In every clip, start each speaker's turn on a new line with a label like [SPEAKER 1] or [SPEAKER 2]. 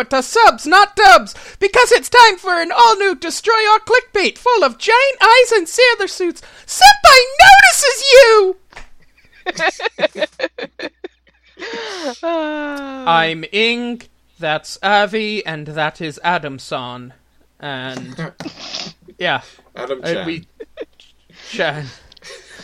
[SPEAKER 1] over to subs, not dubs, because it's time for an all new Destroy All clickbait full of giant eyes and sailor suits. Senpai notices you! I'm Ing, that's Avi, and that is Adam Adamson. And yeah,
[SPEAKER 2] Adam
[SPEAKER 1] uh,
[SPEAKER 2] Chan.
[SPEAKER 1] we Chan.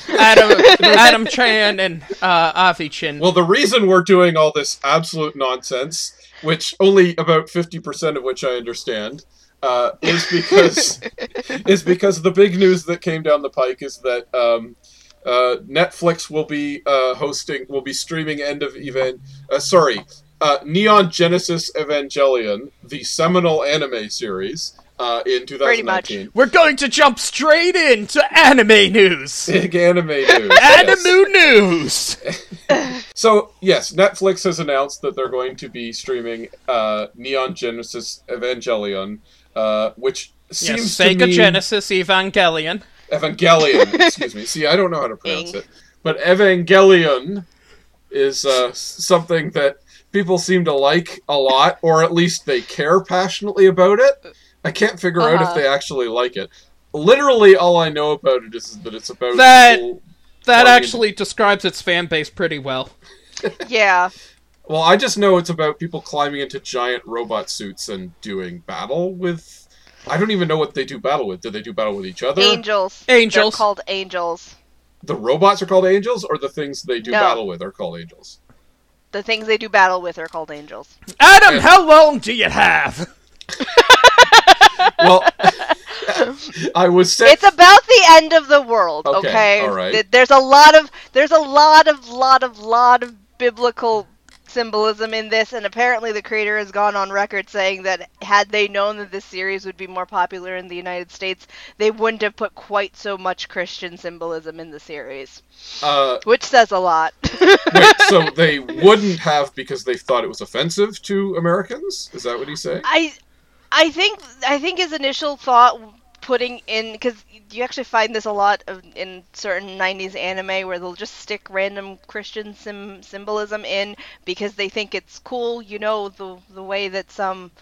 [SPEAKER 1] Adam, Adam Chan and uh, Avi Chin.
[SPEAKER 2] Well, the reason we're doing all this absolute nonsense, which only about fifty percent of which I understand, uh, is because is because the big news that came down the pike is that um, uh, Netflix will be uh, hosting, will be streaming End of Event. Uh, sorry, uh, Neon Genesis Evangelion, the seminal anime series, uh, in
[SPEAKER 3] Pretty much.
[SPEAKER 2] 2019.
[SPEAKER 1] We're going to jump straight into anime news.
[SPEAKER 2] Big anime news.
[SPEAKER 1] Anime news.
[SPEAKER 2] So yes, Netflix has announced that they're going to be streaming uh, Neon Genesis Evangelion, uh, which
[SPEAKER 1] Yes,
[SPEAKER 2] seems to
[SPEAKER 1] Sega
[SPEAKER 2] me
[SPEAKER 1] Genesis Evangelion.
[SPEAKER 2] Evangelion. excuse me. See, I don't know how to pronounce
[SPEAKER 3] Ing.
[SPEAKER 2] it, but Evangelion is uh, something that people seem to like a lot, or at least they care passionately about it. I can't figure out if
[SPEAKER 3] Uh-huh.
[SPEAKER 2] they actually like it. Literally, all I know about it is that it's about
[SPEAKER 1] That-
[SPEAKER 2] people-
[SPEAKER 1] That
[SPEAKER 2] Well, I
[SPEAKER 1] actually describes its fan base pretty well.
[SPEAKER 3] Yeah.
[SPEAKER 2] Well, I just know it's about people climbing into giant robot suits and doing battle with. I don't even know what they do battle with. Do they do battle with each other?
[SPEAKER 3] Angels.
[SPEAKER 1] Angels.
[SPEAKER 3] They're called angels.
[SPEAKER 2] The robots are called angels, or the things they do
[SPEAKER 3] No.
[SPEAKER 2] battle with are called angels?
[SPEAKER 3] The things they do battle with are called angels.
[SPEAKER 1] Adam,
[SPEAKER 2] And-
[SPEAKER 1] how long do you have?
[SPEAKER 2] Well, I was saying.
[SPEAKER 3] It's about the end of the world,
[SPEAKER 2] Okay,
[SPEAKER 3] okay?
[SPEAKER 2] all right.
[SPEAKER 3] There's a lot of there's a lot of lot of lot of biblical symbolism in this and apparently the creator has gone on record saying that had they known that this series would be more popular in the United States, they wouldn't have put quite so much Christian symbolism in the series,
[SPEAKER 2] Uh,
[SPEAKER 3] which says a lot.
[SPEAKER 2] wait, so they wouldn't have because they thought it was offensive to Americans? Is that what he's saying?
[SPEAKER 3] I I think I think his initial thought putting in because you actually find this a lot of, in certain 90s anime where they'll just stick random Christian sim- symbolism in because they think it's cool, you know, the the way that some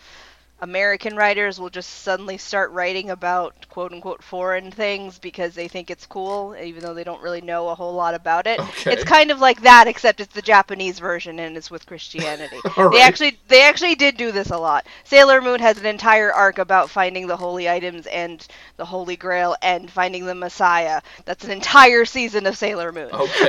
[SPEAKER 3] American writers will just suddenly start writing about quote unquote foreign things because they think it's cool, even though they don't really know a whole lot about it.
[SPEAKER 2] Okay.
[SPEAKER 3] It's kind of like that, except it's the Japanese version and it's with Christianity.
[SPEAKER 2] All
[SPEAKER 3] They
[SPEAKER 2] right.
[SPEAKER 3] actually they actually did do this a lot. Sailor Moon has an entire arc about finding the holy items and the Holy Grail and finding the Messiah. That's an entire season of Sailor Moon.
[SPEAKER 2] Okay.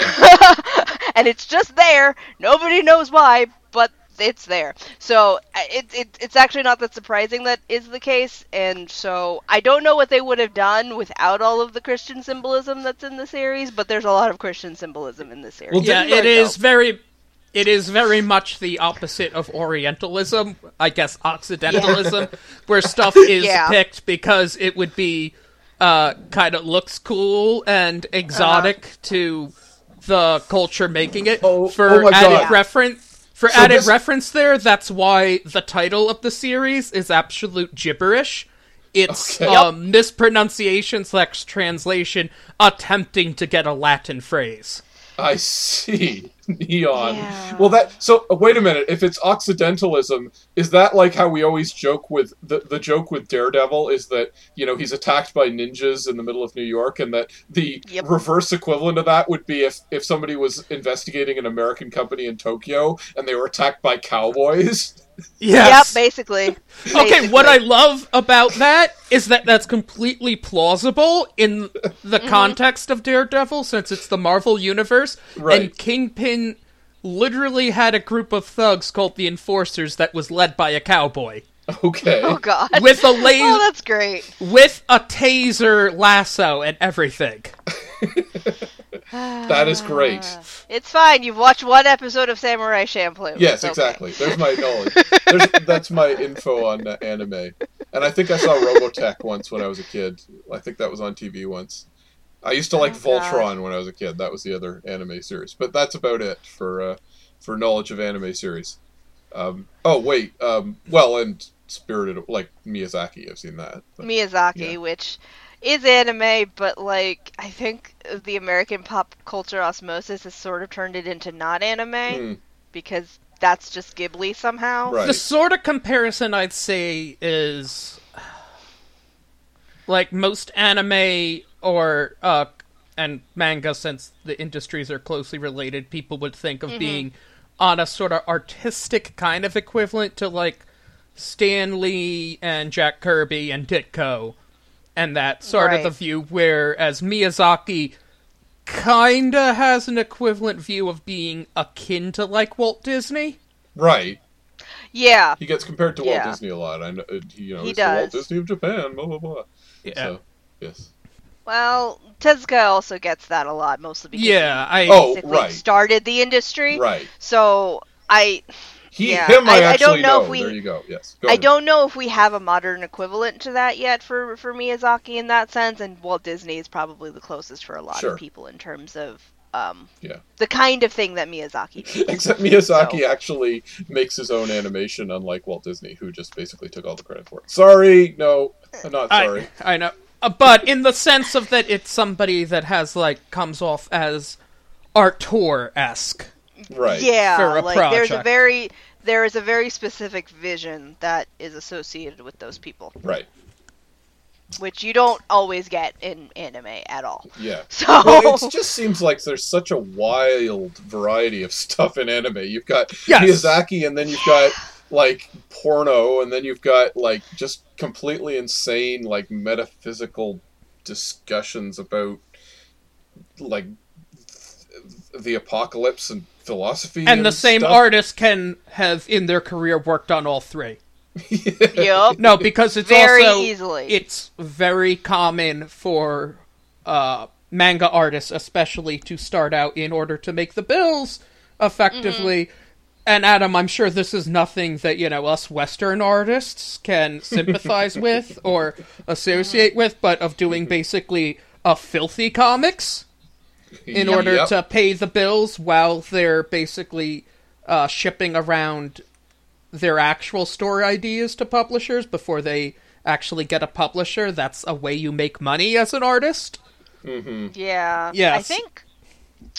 [SPEAKER 3] and it's just there. Nobody knows why, but it's there. So it, it it's actually not that surprising that is the case. And so I don't know what they would have done without all of the Christian symbolism that's in the series, but there's a lot of Christian symbolism in the series.
[SPEAKER 2] Well,
[SPEAKER 1] Yeah,
[SPEAKER 2] didn't
[SPEAKER 1] it
[SPEAKER 2] I-
[SPEAKER 1] is very. It is very much the opposite of Orientalism, I guess Occidentalism, where stuff is
[SPEAKER 3] Yeah.
[SPEAKER 1] picked because it would be uh, kind of looks cool and exotic
[SPEAKER 3] Uh-huh.
[SPEAKER 1] to the culture making it.
[SPEAKER 2] Oh-
[SPEAKER 1] for
[SPEAKER 2] oh my
[SPEAKER 1] added
[SPEAKER 2] God.
[SPEAKER 1] reference, for
[SPEAKER 2] So
[SPEAKER 1] added
[SPEAKER 2] this-
[SPEAKER 1] reference, there, that's why the title of the series is absolute gibberish. It's
[SPEAKER 2] Okay.
[SPEAKER 1] um, mispronunciation slash translation attempting to get a Latin phrase.
[SPEAKER 2] I see. Neon.
[SPEAKER 3] Yeah.
[SPEAKER 2] Well, that. So uh, wait a minute. If it's Occidentalism, is that like how we always joke with the the joke with Daredevil? Is that you know he's attacked by ninjas in the middle of New York, and that the
[SPEAKER 3] Yep.
[SPEAKER 2] reverse equivalent of that would be if if somebody was investigating an American company in Tokyo and they were attacked by cowboys.
[SPEAKER 1] Yes.
[SPEAKER 3] Yep, basically.
[SPEAKER 1] Okay, what I love about that is that that's completely plausible in the
[SPEAKER 3] Mm-hmm.
[SPEAKER 1] context of Daredevil, since it's the Marvel universe.
[SPEAKER 2] Right.
[SPEAKER 1] And Kingpin literally had a group of thugs called the Enforcers that was led by a cowboy
[SPEAKER 2] Okay.
[SPEAKER 3] Oh god.
[SPEAKER 1] with a laser,
[SPEAKER 3] Oh, that's great.
[SPEAKER 1] with a taser lasso and everything.
[SPEAKER 2] That is great.
[SPEAKER 3] It's fine. You've watched one episode of Samurai Champloo.
[SPEAKER 2] Yes,
[SPEAKER 3] okay.
[SPEAKER 2] exactly. There's my knowledge. There's, that's my info on uh, anime. And I think I saw Robotech once when I was a kid. I think that was on TV once. I used to like
[SPEAKER 3] Oh, God.
[SPEAKER 2] Voltron when I was a kid. That was the other anime series. But that's about it for uh, for knowledge of anime series. Um, oh wait, um, well, and Spirited like Miyazaki. I've seen that. But-
[SPEAKER 3] Miyazaki,
[SPEAKER 2] Yeah.
[SPEAKER 3] which is anime, but like I think the American pop culture osmosis has sort of turned it into not anime
[SPEAKER 2] Hmm,
[SPEAKER 3] because that's just Ghibli somehow.
[SPEAKER 2] Right.
[SPEAKER 1] The sort of comparison I'd say is like most anime or uh and manga since the industries are closely related, people would think of being on a sort of artistic kind of equivalent to like Stan Lee and Jack Kirby and Ditko and that sort of the view whereas Miyazaki kinda has an equivalent view of being akin to like Walt Disney.
[SPEAKER 2] right.
[SPEAKER 3] Yeah,
[SPEAKER 2] He gets compared to
[SPEAKER 3] Yeah.
[SPEAKER 2] Walt Disney a lot. I know. uh, You know,
[SPEAKER 3] He
[SPEAKER 2] he's the Walt. Disney of Japan. Blah blah blah.
[SPEAKER 1] Yeah.
[SPEAKER 2] So, yes.
[SPEAKER 3] well, Tezuka also gets that a lot, mostly because
[SPEAKER 1] Yeah, I
[SPEAKER 3] he
[SPEAKER 2] Oh,
[SPEAKER 3] basically
[SPEAKER 2] right.
[SPEAKER 3] started the industry.
[SPEAKER 2] Right.
[SPEAKER 3] So I
[SPEAKER 2] He,
[SPEAKER 3] Yeah,
[SPEAKER 2] him, I,
[SPEAKER 3] I- I don't know if we-
[SPEAKER 2] There you go. Yes. Go
[SPEAKER 3] I
[SPEAKER 2] ahead.
[SPEAKER 3] don't know if we have a modern equivalent to that yet for for Miyazaki in that sense, and Walt Disney is probably the closest for a lot
[SPEAKER 2] Sure.
[SPEAKER 3] of people in terms of um,
[SPEAKER 2] Yeah.
[SPEAKER 3] the kind of thing that Miyazaki did.
[SPEAKER 2] Except Miyazaki
[SPEAKER 3] So-
[SPEAKER 2] actually makes his own animation, unlike Walt Disney, who just basically took all the credit for it. Sorry, no, I'm not sorry.
[SPEAKER 1] I, I know. Uh, but in the sense of that it's somebody that has like comes off as auteur esque.
[SPEAKER 2] Right.
[SPEAKER 3] Yeah,
[SPEAKER 1] For a
[SPEAKER 3] like there's a very there is a very specific vision that is associated with those people,
[SPEAKER 2] Right.
[SPEAKER 3] which you don't always get in anime at all.
[SPEAKER 2] Yeah.
[SPEAKER 3] So
[SPEAKER 2] Well, it just seems like there's such a wild variety of stuff in anime. You've got
[SPEAKER 1] Yes.
[SPEAKER 2] Miyazaki, and then you've got like porno, and then you've got like just completely insane like metaphysical discussions about like th- the apocalypse and philosophy,
[SPEAKER 1] And the same
[SPEAKER 2] stuff.
[SPEAKER 1] artist can have in their career worked on all three.
[SPEAKER 3] yup,
[SPEAKER 1] No, because it's
[SPEAKER 3] very
[SPEAKER 1] also
[SPEAKER 3] easily.
[SPEAKER 1] it's very common for uh, manga artists, especially, to start out in order to make the bills effectively. And Adam, I'm sure this is nothing that you know us Western artists can sympathize with or associate with, but of doing basically a filthy comics in order
[SPEAKER 2] Yep.
[SPEAKER 1] to pay the bills while they're basically uh, shipping around their actual story ideas to publishers before they actually get a publisher. That's a way you make money as an artist.
[SPEAKER 3] Yeah.
[SPEAKER 1] Yes.
[SPEAKER 3] I think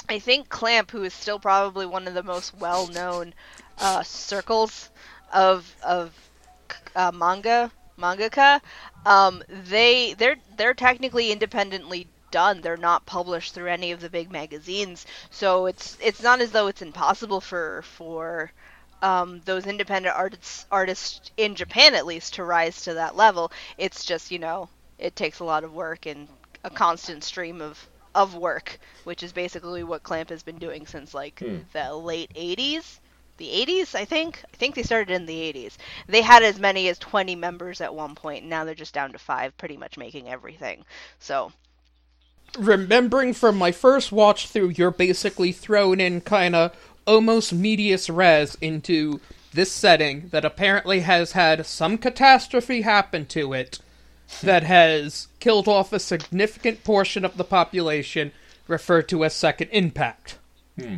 [SPEAKER 3] I think Clamp, who is still probably one of the most well-known uh, circles of of uh, manga mangaka, um, they they're they're technically independently done. They're not published through any of the big magazines, so it's it's not as though it's impossible for for um, those independent artists artists in Japan at least to rise to that level. It's just you know it takes a lot of work and a constant stream of of work, which is basically what Clamp has been doing since like
[SPEAKER 2] Hmm.
[SPEAKER 3] the late 80s. The 80s, I think. I think they started in the 80s. They had as many as 20 members at one point, and now they're just down to five, pretty much making everything. So,
[SPEAKER 1] Remembering from my first watch through, you're basically thrown in kind of almost medias res into this setting that apparently has had some catastrophe happen to it that has killed off a significant portion of the population, referred to as second impact.
[SPEAKER 2] Hmm.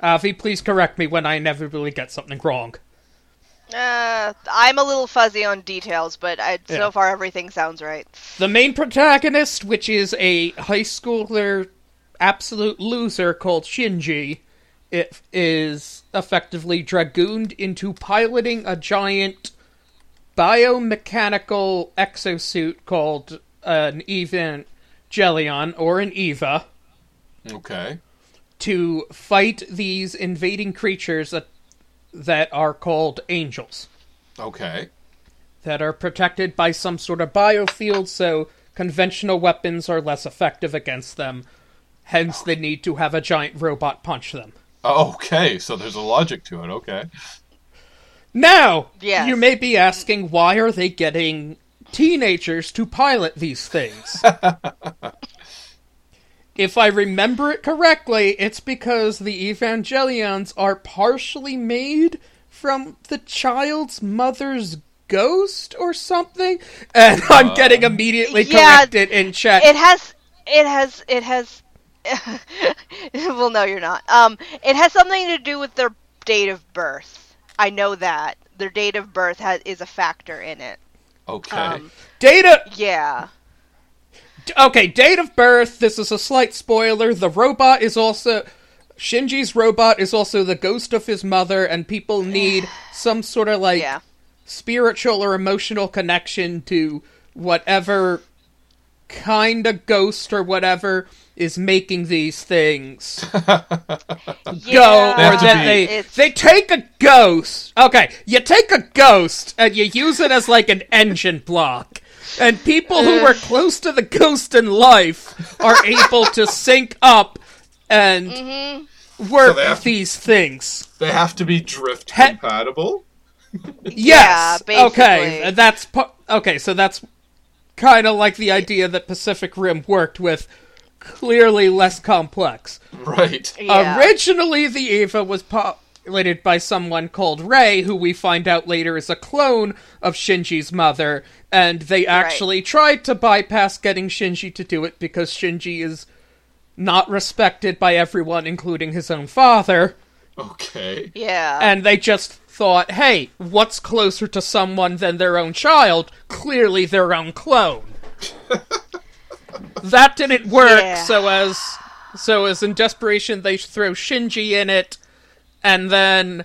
[SPEAKER 1] Avi, please correct me when I inevitably get something wrong.
[SPEAKER 3] Uh, I'm a little fuzzy on details, but I,
[SPEAKER 1] Yeah.
[SPEAKER 3] so far everything sounds right.
[SPEAKER 1] The main protagonist, which is a high schooler absolute loser called Shinji, it is effectively dragooned into piloting a giant biomechanical exosuit called an Evangelion or an Eva
[SPEAKER 2] Okay.
[SPEAKER 1] to fight these invading creatures that that are called angels
[SPEAKER 2] Okay.
[SPEAKER 1] that are protected by some sort of biofield, so conventional weapons are less effective against them. Hence, they need to have a giant robot punch them.
[SPEAKER 2] Okay. So there's a logic to it. Okay.
[SPEAKER 1] Now,
[SPEAKER 3] Yes.
[SPEAKER 1] you may be asking, why are they getting teenagers to pilot these things? if I remember it correctly, it's because the Evangelions are partially made from the child's mother's ghost or something, and I'm getting immediately
[SPEAKER 3] Yeah,
[SPEAKER 1] corrected in chat.
[SPEAKER 3] It has, it has, it has. well, no, you're not. Um, it has something to do with their date of birth. I know that their date of birth has is a factor in it.
[SPEAKER 2] Okay.
[SPEAKER 3] Um,
[SPEAKER 1] Data
[SPEAKER 3] yeah.
[SPEAKER 1] D- Okay, date of birth. This is a slight spoiler. The robot is also. Shinji's robot is also the ghost of his mother, and people need some sort of like
[SPEAKER 3] Yeah.
[SPEAKER 1] spiritual or emotional connection to whatever kind of ghost or whatever is making these things
[SPEAKER 3] Yeah.
[SPEAKER 1] go, or that they
[SPEAKER 3] It's-
[SPEAKER 1] they take a ghost. Okay, you take a ghost and you use it as like an engine block. And people who were close to the ghost in life are able to sync up and
[SPEAKER 3] Mm-hmm.
[SPEAKER 1] work
[SPEAKER 2] they have to-
[SPEAKER 1] these things.
[SPEAKER 2] They have to be drift
[SPEAKER 1] He-
[SPEAKER 2] compatible.
[SPEAKER 1] Yes.
[SPEAKER 3] basically.
[SPEAKER 1] Okay. That's pu- okay. So that's kind of like the idea that Pacific Rim worked with. Clearly less complex.
[SPEAKER 2] Right.
[SPEAKER 3] Yeah.
[SPEAKER 1] Originally, the Eva was populated by someone called Rei, who we find out later is a clone of Shinji's mother, and they actually tried to bypass getting Shinji to do it because Shinji is not respected by everyone, including his own father,
[SPEAKER 2] Okay.
[SPEAKER 3] Yeah.
[SPEAKER 1] and they just thought, hey, what's closer to someone than their own child? Clearly their own clone. that didn't work,
[SPEAKER 3] Yeah.
[SPEAKER 1] so as so as in desperation they throw Shinji in it, and then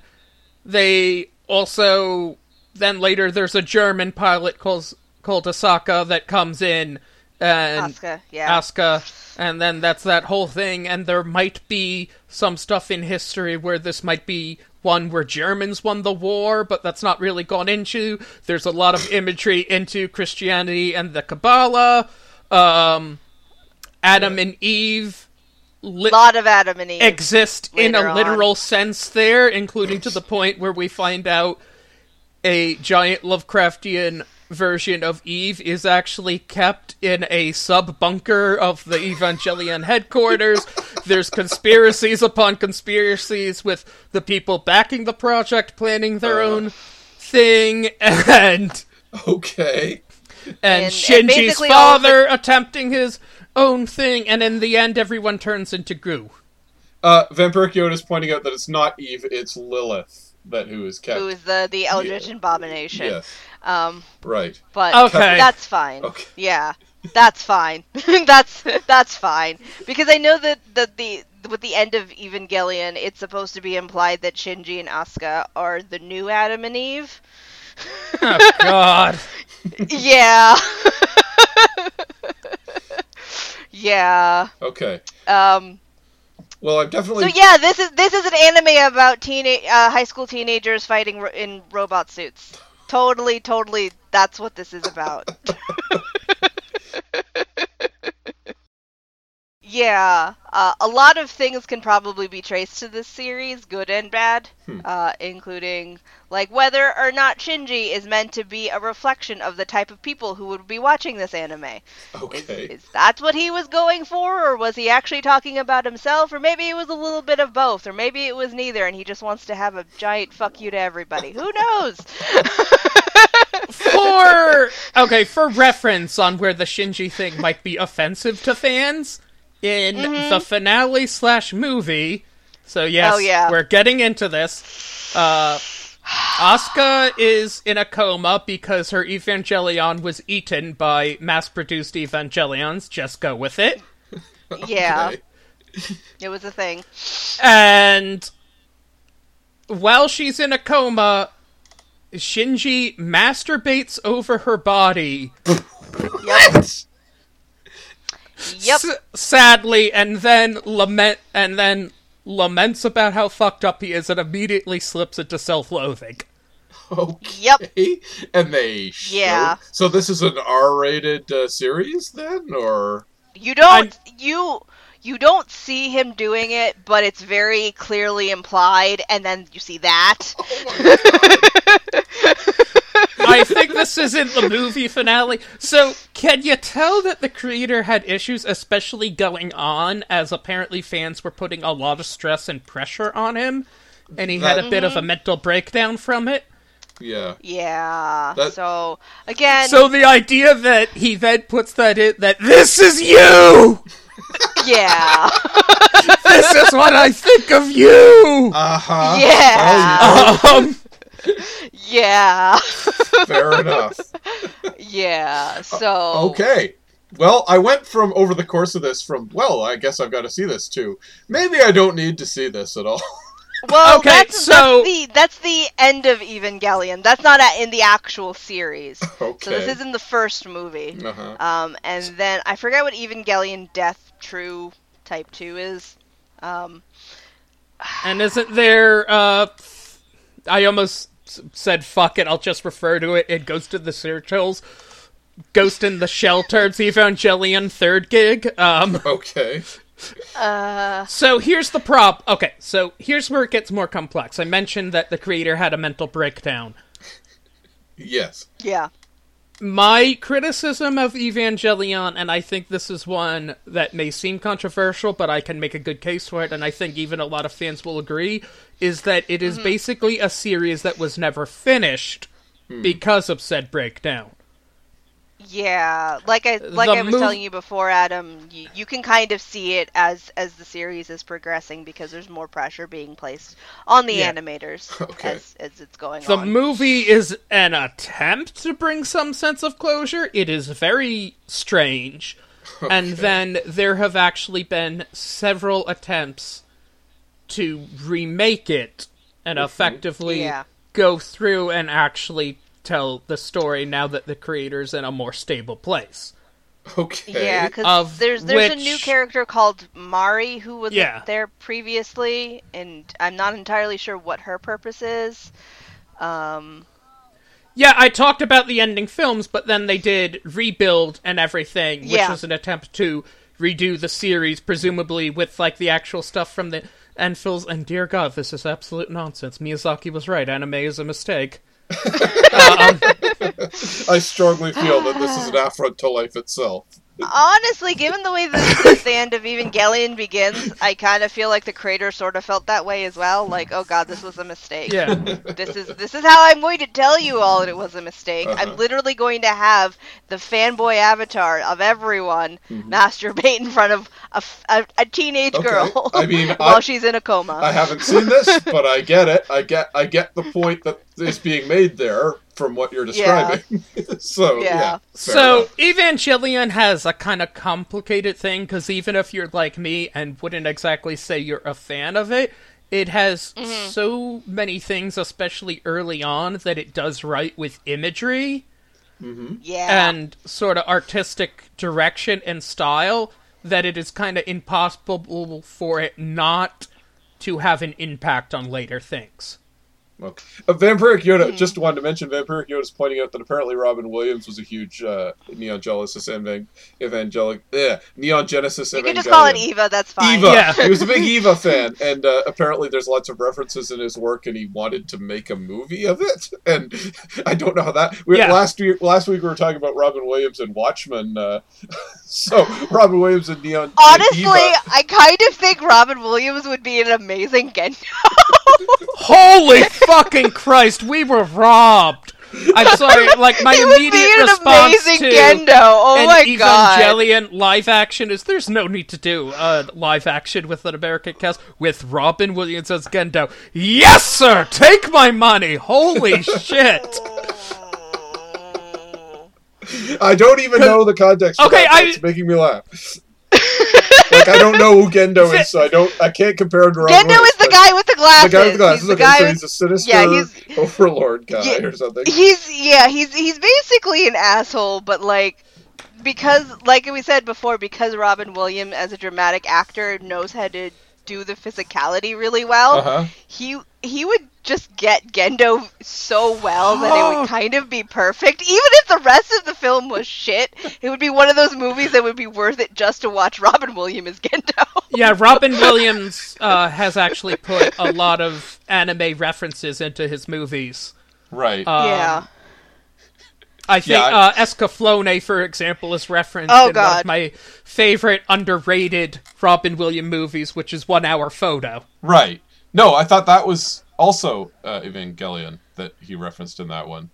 [SPEAKER 1] they also then later there's a German pilot called called Asaka that comes in and
[SPEAKER 3] Asuka, yeah.
[SPEAKER 1] Asuka, and then that's that whole thing. And there might be some stuff in history where this might be one where Germans won the war, but that's not really gone into. There's a lot of imagery into Christianity and the Kabbalah. Um, Adam and Eve li-
[SPEAKER 3] lot of Adam and Eve.
[SPEAKER 1] exist in
[SPEAKER 3] later
[SPEAKER 1] a
[SPEAKER 3] on.
[SPEAKER 1] literal sense there, including to the point where we find out a giant Lovecraftian version of Eve is actually kept in a sub bunker of the Evangelion headquarters. There's conspiracies upon conspiracies with the people backing the project planning their
[SPEAKER 2] Uh.
[SPEAKER 1] own thing and
[SPEAKER 2] Okay.
[SPEAKER 1] and,
[SPEAKER 3] And- and
[SPEAKER 1] Shinji's
[SPEAKER 3] basically all of
[SPEAKER 1] father attempting his own thing and in the end everyone turns into goo.
[SPEAKER 2] Uh, Vampiric Yoda is pointing out that it's not Eve, it's Lilith that who is kept.
[SPEAKER 3] who is the the Eldritch Abomination.
[SPEAKER 2] Yes.
[SPEAKER 3] Um,
[SPEAKER 2] Right.
[SPEAKER 3] but
[SPEAKER 1] Okay.
[SPEAKER 3] that's fine.
[SPEAKER 2] Okay.
[SPEAKER 3] Yeah, that's fine. that's that's fine because I know that that the with the end of Evangelion, it's supposed to be implied that Shinji and Asuka are the new Adam and Eve.
[SPEAKER 1] Oh god.
[SPEAKER 3] yeah. yeah.
[SPEAKER 2] Okay.
[SPEAKER 3] Um.
[SPEAKER 2] Well, I'm definitely.
[SPEAKER 3] So yeah, this is this is an anime about teenage uh, high school teenagers fighting ro- in robot suits. Totally, totally. That's what this is about. yeah, uh, a lot of things can probably be traced to this series, good and bad,
[SPEAKER 2] Hmm.
[SPEAKER 3] uh, including like whether or not Shinji is meant to be a reflection of the type of people who would be watching this anime. Is,
[SPEAKER 2] Okay.
[SPEAKER 3] is that what he was going for, or was he actually talking about himself, or maybe it was a little bit of both, or maybe it was neither, and he just wants to have a giant fuck you to everybody? Who knows?
[SPEAKER 1] for okay for reference on where the Shinji thing might be offensive to fans in the finale slash movie. So yes,
[SPEAKER 3] Mm-hmm. Oh, yeah.
[SPEAKER 1] we're getting into this. Uh, Asuka is in a coma because her Evangelion was eaten by mass-produced Evangelions. Just go with it.
[SPEAKER 3] yeah,
[SPEAKER 2] Okay.
[SPEAKER 3] it was a thing.
[SPEAKER 1] And while she's in a coma, Shinji masturbates over her body.
[SPEAKER 3] Yep. Yep.
[SPEAKER 1] S- sadly, and then lament and then laments about how fucked up he is, and immediately slips into self-loathing.
[SPEAKER 2] Okay.
[SPEAKER 3] Yep.
[SPEAKER 2] And they. Show...
[SPEAKER 3] Yeah.
[SPEAKER 2] So this is an R-rated uh, series then, or
[SPEAKER 3] You don't you you don't see him doing it, but it's very clearly implied, and then you see that.
[SPEAKER 1] I think this is in the movie finale. So, can you tell that the creator had issues, especially going on, as apparently fans were putting a lot of stress and pressure on him, and he had a bit of a mental breakdown from it?
[SPEAKER 2] yeah.
[SPEAKER 3] yeah.
[SPEAKER 2] That-
[SPEAKER 3] So again,
[SPEAKER 1] So the idea that he then puts that in that this is you,
[SPEAKER 3] yeah,
[SPEAKER 1] this is what I think of you.
[SPEAKER 2] Uh huh.
[SPEAKER 3] Yeah.
[SPEAKER 1] Um,
[SPEAKER 3] yeah,
[SPEAKER 2] Fair enough.
[SPEAKER 3] yeah. So
[SPEAKER 2] Okay. well, I went from over the course of this from well, I guess I've got to see this too. Maybe I don't need to see this at all.
[SPEAKER 3] Well,
[SPEAKER 1] Okay,
[SPEAKER 3] that's,
[SPEAKER 1] so-
[SPEAKER 3] that's the that's the end of Evangelion. That's not a, in the actual series.
[SPEAKER 2] okay.
[SPEAKER 3] So this is in the first movie.
[SPEAKER 2] uh-huh.
[SPEAKER 3] Um, and then I forget what Evangelion Death True Type Two is. Um,
[SPEAKER 1] And isn't there, uh, I almost s- said fuck it, I'll just refer to it. It goes to the Searchers. Ghost in the Shelters Evangelion third gig. Um,
[SPEAKER 2] Okay.
[SPEAKER 3] uh,
[SPEAKER 1] so here's the prop. Okay, so here's where it gets more complex. I mentioned that the creator had a mental breakdown.
[SPEAKER 2] Yes.
[SPEAKER 3] yeah.
[SPEAKER 1] My criticism of Evangelion, and I think this is one that may seem controversial, but I can make a good case for it, and I think even a lot of fans will agree, is that it is mm-hmm. basically a series that was never finished hmm. because of said breakdown.
[SPEAKER 3] Yeah, like I like
[SPEAKER 1] The
[SPEAKER 3] I was
[SPEAKER 1] mov-
[SPEAKER 3] telling you before, Adam, you, you can kind of see it as as the series is progressing because there's more pressure being placed on the
[SPEAKER 1] Yeah.
[SPEAKER 3] animators
[SPEAKER 2] Okay.
[SPEAKER 3] as as it's going
[SPEAKER 1] The
[SPEAKER 3] on.
[SPEAKER 1] The movie is an attempt to bring some sense of closure. It is very strange. And then there have actually been several attempts to remake it and effectively
[SPEAKER 3] Yeah.
[SPEAKER 1] go through and actually tell the story now that the creator's in a more stable place.
[SPEAKER 2] Okay.
[SPEAKER 3] Yeah, because
[SPEAKER 1] Of
[SPEAKER 3] there's there's a new character called Mari who was
[SPEAKER 1] Yeah.
[SPEAKER 3] there previously, and I'm not entirely sure what her purpose is. Um,
[SPEAKER 1] Yeah, I talked about the ending films, but then they did rebuild and everything, which
[SPEAKER 3] Yeah.
[SPEAKER 1] was an attempt to redo the series, presumably with like the actual stuff from the end films. And dear God, this is absolute nonsense. Miyazaki was right. Anime is a mistake. um,
[SPEAKER 2] I strongly feel that this is an affront to life itself.
[SPEAKER 3] Honestly, given the way that the end of Evangelion begins, I kind of feel like the creator sort of felt that way as well. Like, oh god, this was a mistake.
[SPEAKER 1] yeah,
[SPEAKER 3] This is this is how I'm going to tell you all that it was a mistake.
[SPEAKER 2] Uh-huh.
[SPEAKER 3] I'm literally going to have the fanboy avatar of everyone
[SPEAKER 2] Mm-hmm.
[SPEAKER 3] masturbate in front of a a teenage
[SPEAKER 2] Okay.
[SPEAKER 3] girl
[SPEAKER 2] I mean,
[SPEAKER 3] while
[SPEAKER 2] I-
[SPEAKER 3] she's in a coma.
[SPEAKER 2] I haven't seen this, but I get it. I get I get the point that is being made there from what you're describing. so yeah.
[SPEAKER 3] Yeah.
[SPEAKER 1] So
[SPEAKER 2] enough.
[SPEAKER 1] Evangelion has a kind of complicated thing because even if you're like me and wouldn't exactly say you're a fan of it, it has mm-hmm. so many things, especially early on, that it does right with imagery mm-hmm.
[SPEAKER 3] yeah.
[SPEAKER 1] and sort of artistic direction and style that it is kind of impossible for it not to have an impact on later things.
[SPEAKER 2] Okay. Uh, Vampiric. Yoda, just wanted to mention Vampiric Yoda is pointing out that apparently Robin Williams was a huge uh, Neon Genesis evan- evangelic, yeah, Neon Genesis
[SPEAKER 3] you
[SPEAKER 2] Evangelion.
[SPEAKER 3] can just call it Eva. That's fine.
[SPEAKER 2] Eva.
[SPEAKER 1] Yeah.
[SPEAKER 2] he was a big Eva fan, and uh, apparently there's lots of references in his work, and he wanted to make a movie of it. And I don't know how that. We,
[SPEAKER 1] Yeah.
[SPEAKER 2] Last week, last week we were talking about Robin Williams and Watchmen. Uh, so Robin Williams and Neon. and
[SPEAKER 3] Honestly,
[SPEAKER 2] Eva.
[SPEAKER 3] I kind of think Robin Williams would be an amazing Gendo.
[SPEAKER 1] Holy fucking Christ, we were robbed! I'm sorry, like my
[SPEAKER 3] he would
[SPEAKER 1] immediate
[SPEAKER 3] be an
[SPEAKER 1] response
[SPEAKER 3] amazing
[SPEAKER 1] to
[SPEAKER 3] Gendo. Oh
[SPEAKER 1] an
[SPEAKER 3] my god.
[SPEAKER 1] Evangelion live action is there's no need to do uh, live action with an American cast with Robin Williams as Gendo. Yes, sir, take my money. Holy shit!
[SPEAKER 2] I don't even know the context.
[SPEAKER 1] Okay,
[SPEAKER 2] Okay,
[SPEAKER 1] I-
[SPEAKER 2] it's making me laugh. Like I don't know who Gendo is, so I don't. I can't compare him to Robin
[SPEAKER 3] Gendo
[SPEAKER 2] Williams,
[SPEAKER 3] is the guy with the glasses.
[SPEAKER 2] The guy with the glasses.
[SPEAKER 3] He's the
[SPEAKER 2] okay,
[SPEAKER 3] guy
[SPEAKER 2] so he's a sinister
[SPEAKER 3] yeah, he's-
[SPEAKER 2] overlord guy
[SPEAKER 3] Yeah.
[SPEAKER 2] or something.
[SPEAKER 3] He's yeah, he's he's basically an asshole, but like because like we said before, because Robin Williams as a dramatic actor knows how to do the physicality really well,
[SPEAKER 2] Uh-huh.
[SPEAKER 3] he he would just get Gendo so well that it would kind of be perfect. Even if the rest of the film was shit, it would be one of those movies that would be worth it just to watch Robin Williams as Gendo.
[SPEAKER 1] Yeah, Robin Williams uh, has actually put a lot of anime references into his movies.
[SPEAKER 2] Right.
[SPEAKER 1] Um,
[SPEAKER 3] yeah.
[SPEAKER 1] I think
[SPEAKER 2] Yeah,
[SPEAKER 1] uh, Escaflowne, for example, is referenced
[SPEAKER 3] Oh,
[SPEAKER 1] in one of my favorite underrated Robin Williams movies, which is One Hour Photo.
[SPEAKER 2] right. No, I thought that was also uh, Evangelion that he referenced in that one.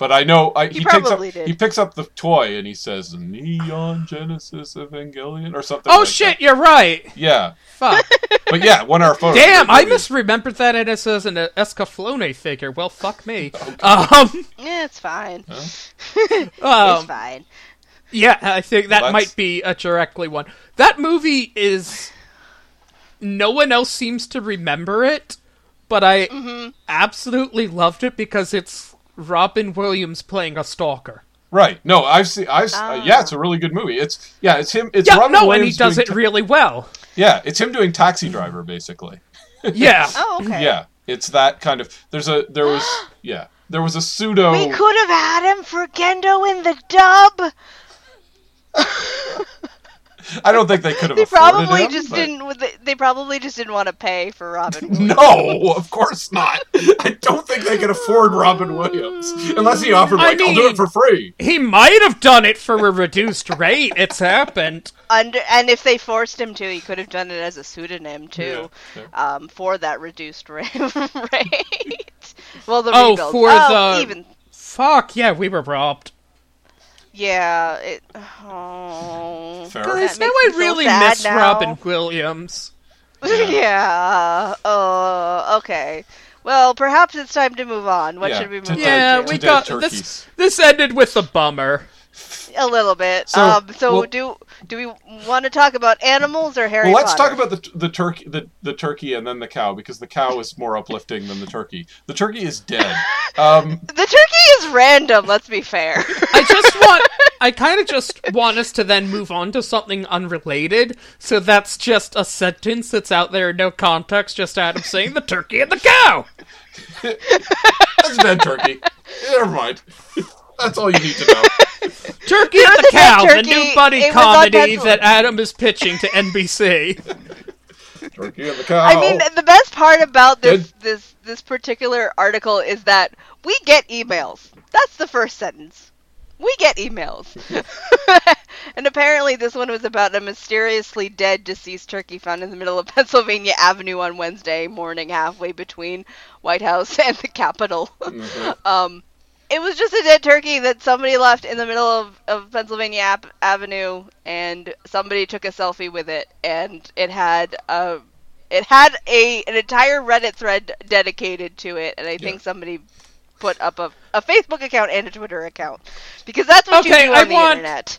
[SPEAKER 2] But I know I, he, picks up
[SPEAKER 3] did.
[SPEAKER 2] he picks up the toy and he says Neon Genesis Evangelion or something.
[SPEAKER 1] Oh
[SPEAKER 2] like
[SPEAKER 1] shit,
[SPEAKER 2] that.
[SPEAKER 1] you're right.
[SPEAKER 2] Yeah,
[SPEAKER 1] Fuck.
[SPEAKER 2] but yeah, one hour photo.
[SPEAKER 1] Damn, I misremembered that it is as an Escaflowne figure. Well, fuck me. Um,
[SPEAKER 3] Yeah, it's fine.
[SPEAKER 1] um,
[SPEAKER 3] it's fine.
[SPEAKER 1] Yeah, I think that
[SPEAKER 2] Well,
[SPEAKER 1] might be a directly one. That movie is. No one else seems to remember it, but I
[SPEAKER 3] Mm-hmm.
[SPEAKER 1] absolutely loved it because it's Robin Williams playing a stalker.
[SPEAKER 2] Right. No, I've seen. I've uh, yeah,
[SPEAKER 3] Ah.
[SPEAKER 2] it's a really good movie. It's yeah, it's him. It's
[SPEAKER 1] Yeah,
[SPEAKER 2] Robin
[SPEAKER 1] no, and he does it
[SPEAKER 2] ta-
[SPEAKER 1] really well.
[SPEAKER 2] yeah, it's him doing Taxi Driver basically.
[SPEAKER 1] Yeah.
[SPEAKER 3] Oh, okay.
[SPEAKER 2] Yeah, it's that kind of. There's a there was yeah there was a pseudo.
[SPEAKER 3] We could have had him for Gendo in the dub.
[SPEAKER 2] I don't think they could have
[SPEAKER 3] They probably
[SPEAKER 2] him,
[SPEAKER 3] just
[SPEAKER 2] but-
[SPEAKER 3] didn't. They, they probably just didn't want to pay for Robin. Williams.
[SPEAKER 2] No, of course not. I don't think they could afford Robin Williams unless he offered
[SPEAKER 1] I
[SPEAKER 2] like I'll do it for free.
[SPEAKER 1] He might have done it for a reduced rate. It's happened.
[SPEAKER 3] Under and if they forced him to, he could have done it as a pseudonym too,
[SPEAKER 2] Yeah,
[SPEAKER 3] um, for that reduced rate. rate. Well, the
[SPEAKER 1] Oh,
[SPEAKER 3] rebuild.
[SPEAKER 1] for
[SPEAKER 3] oh,
[SPEAKER 1] the-
[SPEAKER 3] even
[SPEAKER 1] Fuck, yeah, we were robbed.
[SPEAKER 3] Yeah. It, oh,
[SPEAKER 2] Fair.
[SPEAKER 1] Guys, now I really
[SPEAKER 3] sad
[SPEAKER 1] miss
[SPEAKER 3] now.
[SPEAKER 1] Robin Williams.
[SPEAKER 3] yeah. Oh, okay. Well, perhaps it's time to move on. What
[SPEAKER 2] Yeah,
[SPEAKER 3] should we move
[SPEAKER 2] to
[SPEAKER 3] on?
[SPEAKER 2] dead-
[SPEAKER 1] Yeah,
[SPEAKER 3] to?
[SPEAKER 2] to
[SPEAKER 1] we
[SPEAKER 2] dead
[SPEAKER 1] got
[SPEAKER 2] turkeys.
[SPEAKER 1] this. This ended with a bummer.
[SPEAKER 3] a little bit.
[SPEAKER 2] So,
[SPEAKER 3] um, so
[SPEAKER 2] well-
[SPEAKER 3] do do we want to talk about animals or Harry
[SPEAKER 2] Well, let's
[SPEAKER 3] Potter?
[SPEAKER 2] talk about the the turkey the, the turkey and then the cow because the cow is more uplifting than the turkey. The turkey is dead. Um,
[SPEAKER 3] the turkey is random. Let's be fair.
[SPEAKER 1] I just want. I kind of just want us to then move on to something unrelated. So that's just a sentence that's out there, no context, just Adam saying the turkey and the cow.
[SPEAKER 2] that's a dead turkey. Never mind. That's all you need to know.
[SPEAKER 1] Turkey
[SPEAKER 3] It
[SPEAKER 1] and
[SPEAKER 3] was
[SPEAKER 1] the cow, the new buddy
[SPEAKER 3] It was on
[SPEAKER 1] comedy that Adam is pitching to NBC.
[SPEAKER 2] Turkey and the cow.
[SPEAKER 3] I mean, the best part about this
[SPEAKER 2] Good.
[SPEAKER 3] this this particular article is that we get emails. That's the first sentence. We get emails. and apparently this one was about a mysteriously dead deceased turkey found in the middle of Pennsylvania Avenue on Wednesday morning halfway between White House and the Capitol.
[SPEAKER 2] Mhm.
[SPEAKER 3] um it was just a dead turkey that somebody left in the middle of, of Pennsylvania Ap- Avenue, and somebody took a selfie with it, and it had a it had a an entire Reddit thread dedicated to it, and I think
[SPEAKER 2] Yeah.
[SPEAKER 3] somebody put up a, a Facebook account and a Twitter account because that's what
[SPEAKER 1] Okay,
[SPEAKER 3] you do
[SPEAKER 1] I
[SPEAKER 3] on the
[SPEAKER 1] want-
[SPEAKER 3] internet.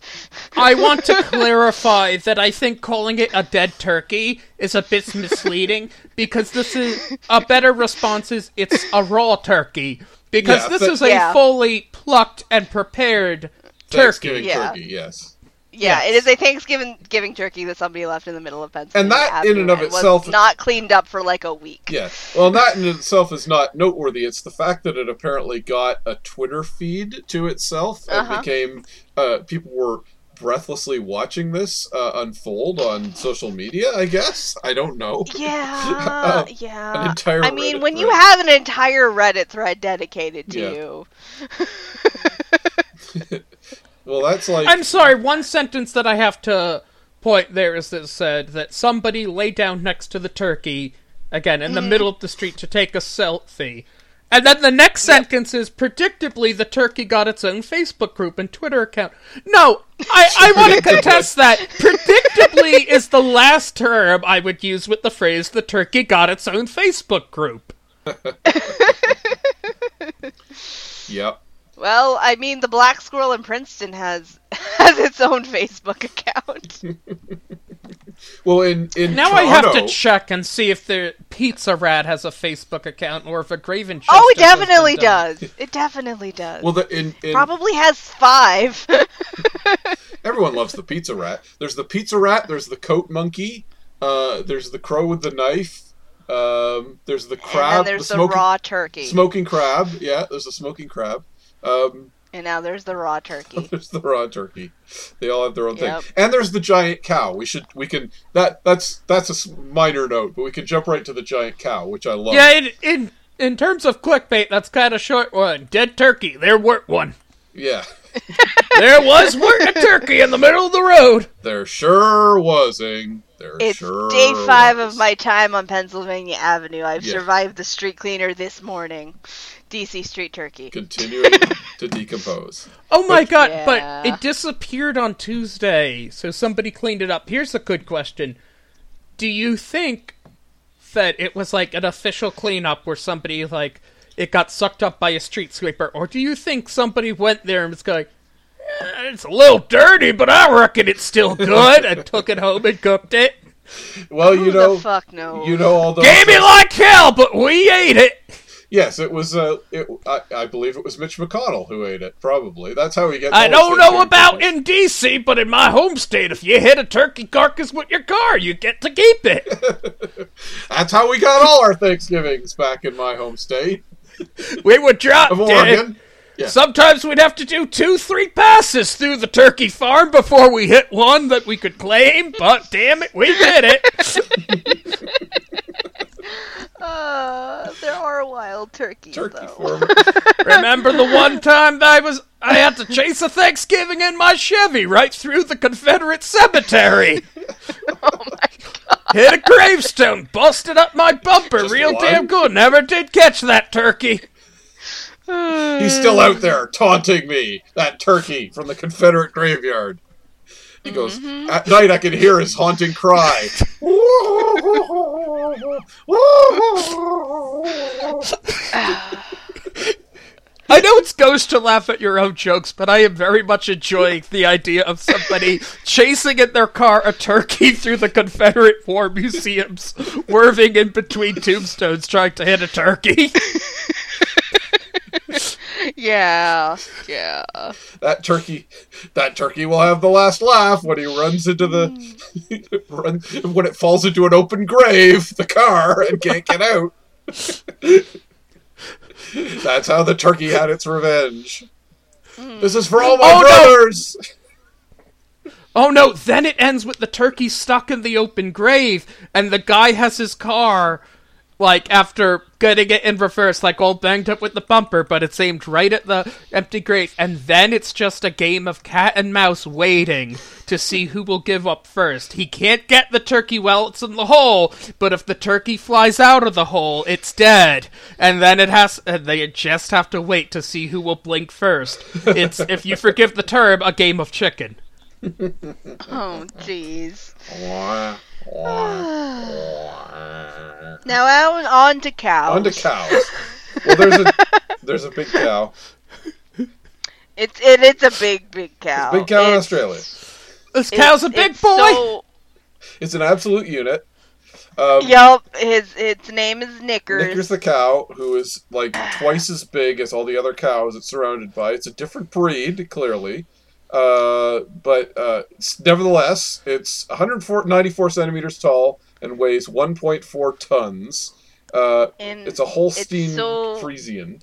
[SPEAKER 1] I want to clarify that I think calling it a dead turkey is a bit misleading because this is a better response is it's a raw turkey because
[SPEAKER 2] Yeah,
[SPEAKER 1] this
[SPEAKER 2] but-
[SPEAKER 1] is a
[SPEAKER 3] Yeah.
[SPEAKER 1] fully plucked and prepared
[SPEAKER 2] Thanksgiving
[SPEAKER 1] turkey.
[SPEAKER 3] Yeah.
[SPEAKER 2] turkey. Yes.
[SPEAKER 3] Yeah,
[SPEAKER 1] Yes.
[SPEAKER 3] it is a Thanksgiving giving turkey that somebody left in the middle of Pennsylvania.
[SPEAKER 2] And that in and of
[SPEAKER 3] was
[SPEAKER 2] itself-
[SPEAKER 3] not cleaned up for like a week.
[SPEAKER 2] Yeah. Well, that in itself is not noteworthy. It's the fact that it apparently got a Twitter feed to itself and
[SPEAKER 3] Uh-huh.
[SPEAKER 2] became uh, people were breathlessly watching this uh, unfold on social media. I guess I don't know.
[SPEAKER 3] Yeah,
[SPEAKER 2] an
[SPEAKER 3] yeah.
[SPEAKER 2] entire
[SPEAKER 3] I mean,
[SPEAKER 2] Reddit
[SPEAKER 3] when you have an entire Reddit thread dedicated to
[SPEAKER 2] Yeah.
[SPEAKER 3] you,
[SPEAKER 2] Well, that's like
[SPEAKER 1] I'm sorry, one sentence that I have to point there is that said that somebody lay down next to the turkey, again, in the middle of the street to take a selfie. And then the next sentence is predictably the turkey got its own Facebook group and Twitter account. No, I, I want to contest that. Predictably is the last term I would use with the phrase the turkey got its own Facebook group.
[SPEAKER 2] yep.
[SPEAKER 3] well, I mean, the Black Squirrel in Princeton has has its own Facebook account.
[SPEAKER 2] Well, in in
[SPEAKER 1] Now I have to check and see if the Pizza Rat has a Facebook account or if a Graven
[SPEAKER 3] oh, it
[SPEAKER 1] Justice has been
[SPEAKER 3] definitely does. It definitely does.
[SPEAKER 2] Well, the, in, in
[SPEAKER 3] Probably has five.
[SPEAKER 2] everyone loves the pizza rat. There's the pizza rat. There's the coat monkey. Uh, there's the crow with the knife. Um, there's the
[SPEAKER 3] and
[SPEAKER 2] crab.
[SPEAKER 3] then there's
[SPEAKER 2] the
[SPEAKER 3] the, raw turkey.
[SPEAKER 2] smoking crab. Yeah, there's a smoking crab. Um,
[SPEAKER 3] and now there's the raw turkey.
[SPEAKER 2] there's the raw turkey. They all have their own
[SPEAKER 3] Yep.
[SPEAKER 2] thing. And there's the giant cow. We should we can that that's that's a minor note, but we can jump right to the giant cow, which I love.
[SPEAKER 1] Yeah, in, in in terms of clickbait, that's kind of short one. Dead turkey. There weren't one.
[SPEAKER 2] Yeah.
[SPEAKER 1] There was weren't a turkey in the middle of the road.
[SPEAKER 2] There sure wasing. There
[SPEAKER 3] It's
[SPEAKER 2] sure
[SPEAKER 3] day five
[SPEAKER 2] was.
[SPEAKER 3] of my time on Pennsylvania Avenue. I've
[SPEAKER 2] Yeah.
[SPEAKER 3] survived the street cleaner this morning. DC Street Turkey.
[SPEAKER 2] continuing to decompose.
[SPEAKER 1] Oh my god!
[SPEAKER 3] Yeah.
[SPEAKER 1] But it disappeared on Tuesday, so somebody cleaned it up. Here's a good question: Do you think that it was like an official cleanup where somebody like it got sucked up by a street sweeper, or do you think somebody went there and was going, It's a little dirty, but I reckon it's still good. I took it home and cooked it.
[SPEAKER 2] Well, you
[SPEAKER 3] Who
[SPEAKER 2] know,
[SPEAKER 3] the fuck knows?
[SPEAKER 2] you know all those.
[SPEAKER 1] Gave me like hell, but we ate it.
[SPEAKER 2] Yes, it was. Uh, it, I, I believe it was Mitch McConnell who ate it. Probably that's how he gets.
[SPEAKER 1] I don't know about
[SPEAKER 2] cookies.
[SPEAKER 1] in D.C., but in my home state, if you hit a turkey carcass with your car, you get to keep it.
[SPEAKER 2] That's how we got all our Thanksgivings back in my home state
[SPEAKER 1] We would drop
[SPEAKER 2] of
[SPEAKER 1] dead.
[SPEAKER 2] Oregon. Yeah.
[SPEAKER 1] Sometimes we'd have to do two, three passes through the turkey farm before we hit one that we could claim, but damn it, we did it.
[SPEAKER 3] Uh, there are wild turkeys,
[SPEAKER 2] Turkey
[SPEAKER 3] though.
[SPEAKER 2] farm.
[SPEAKER 1] Remember the one time that I was I had to chase a Thanksgiving in my Chevy right through the Confederate cemetery.
[SPEAKER 3] oh my god.
[SPEAKER 1] Hit a gravestone, busted up my bumper
[SPEAKER 2] Just
[SPEAKER 1] real
[SPEAKER 2] one?
[SPEAKER 1] damn good. Never did catch that turkey.
[SPEAKER 2] He's still out there taunting me. That turkey from the Confederate graveyard. He goes, mm-hmm. at night I can hear his haunting cry.
[SPEAKER 1] I know it's ghost to laugh at your own jokes, but I am very much enjoying the idea of somebody chasing in their car a turkey through the Confederate War museums, swerving in between tombstones trying to hit a turkey.
[SPEAKER 3] Yeah, yeah.
[SPEAKER 2] that turkey, that turkey will have the last laugh when he runs into the, hmm. run, when it falls into an open grave, the car, and can't get out. That's how the turkey had its revenge. Hmm. This is for all my
[SPEAKER 1] Oh, no!
[SPEAKER 2] brothers.
[SPEAKER 1] Oh no, then it ends with the turkey stuck in the open grave, and the guy has his car, like, after getting it in reverse, like, all banged up with the bumper, but it's aimed right at the empty grave, and then it's just a game of cat and mouse waiting to see who will give up first. He can't get the turkey while it's in the hole, but if the turkey flies out of the hole, it's dead, and then it has, and they just have to wait to see who will blink first. It's, if you forgive the term, a game of chicken.
[SPEAKER 3] Oh, jeez. Now on, on to cows.
[SPEAKER 2] On to cows. Well, there's a there's a big cow.
[SPEAKER 3] It's it, it's a big, big cow.
[SPEAKER 2] Big cow in Australia.
[SPEAKER 1] This cow's a big
[SPEAKER 3] it's
[SPEAKER 1] boy.
[SPEAKER 3] So,
[SPEAKER 2] It's an absolute unit. Um,
[SPEAKER 3] yup. His its name is Knickers.
[SPEAKER 2] Knickers the cow, who is like twice as big as all the other cows it's surrounded by. It's a different breed, clearly. Uh, but uh, nevertheless, it's 194 centimeters tall and weighs 1.4 tons. Uh, it's a Holstein
[SPEAKER 3] so-
[SPEAKER 2] Friesian.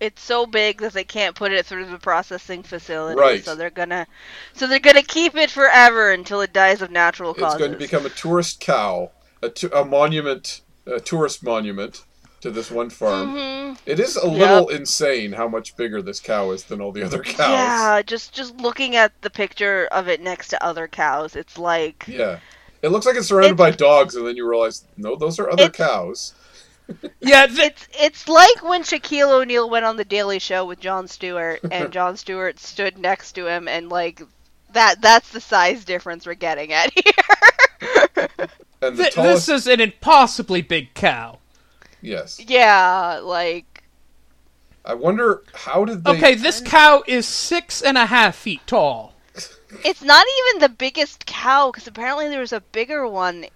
[SPEAKER 3] it's so big that they can't put it through the processing facility.
[SPEAKER 2] Right.
[SPEAKER 3] So they're gonna, so they're gonna keep it forever until it dies of natural causes.
[SPEAKER 2] It's going to become a tourist cow, a, tu- a monument, a tourist monument to this one farm.
[SPEAKER 3] hmm
[SPEAKER 2] It is a little insane how much bigger this cow is than all the other cows.
[SPEAKER 3] Yeah, just just looking at the picture of it next to other cows, it's like
[SPEAKER 2] Yeah. It looks like it's surrounded
[SPEAKER 3] It's-
[SPEAKER 2] by dogs, and then you realize, no, those are other cows.
[SPEAKER 1] Yeah, th-
[SPEAKER 3] it's it's like when Shaquille O'Neal went on the Daily Show with Jon Stewart, and Jon Stewart stood next to him, and like that that's the size difference we're getting at here.
[SPEAKER 2] And the
[SPEAKER 1] th-
[SPEAKER 2] tallest.
[SPEAKER 1] this is an impossibly big cow.
[SPEAKER 2] Yes.
[SPEAKER 3] yeah, like
[SPEAKER 2] I wonder, how did they.
[SPEAKER 1] Okay, this cow is six and a half feet tall.
[SPEAKER 3] it's not even the biggest cow because apparently there was a bigger one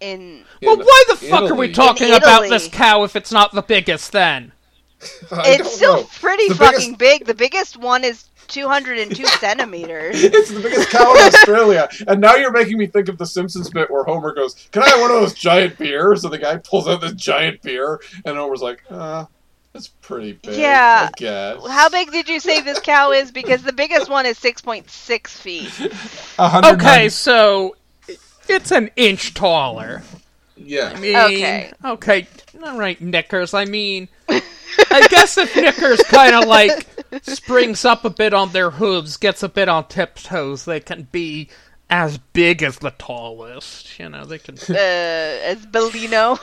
[SPEAKER 3] in.
[SPEAKER 2] in
[SPEAKER 1] well, why the fuck are we talking about this cow if it's not the biggest then?
[SPEAKER 2] I
[SPEAKER 3] It's still
[SPEAKER 2] know.
[SPEAKER 3] pretty
[SPEAKER 2] The
[SPEAKER 3] fucking
[SPEAKER 2] biggest-
[SPEAKER 3] big. The biggest one is 202 centimeters.
[SPEAKER 2] It's the biggest cow in Australia. And now you're making me think of the Simpsons bit where Homer goes, Can I have one of those giant beers? And the guy pulls out this giant beer, and Homer's like, uh, that's pretty big.
[SPEAKER 3] Yeah.
[SPEAKER 2] I guess.
[SPEAKER 3] How big did you say this cow is? Because the biggest one is 6.6 feet.
[SPEAKER 2] 190
[SPEAKER 1] Okay, so it's an inch taller.
[SPEAKER 2] Yeah.
[SPEAKER 1] I mean,
[SPEAKER 3] Okay.
[SPEAKER 1] okay, all right, Knickers. I mean, I guess if Knickers kind of like springs up a bit on their hooves, gets a bit on tiptoes, they can be as big as the tallest. You know, they can.
[SPEAKER 3] Uh, as Bellino.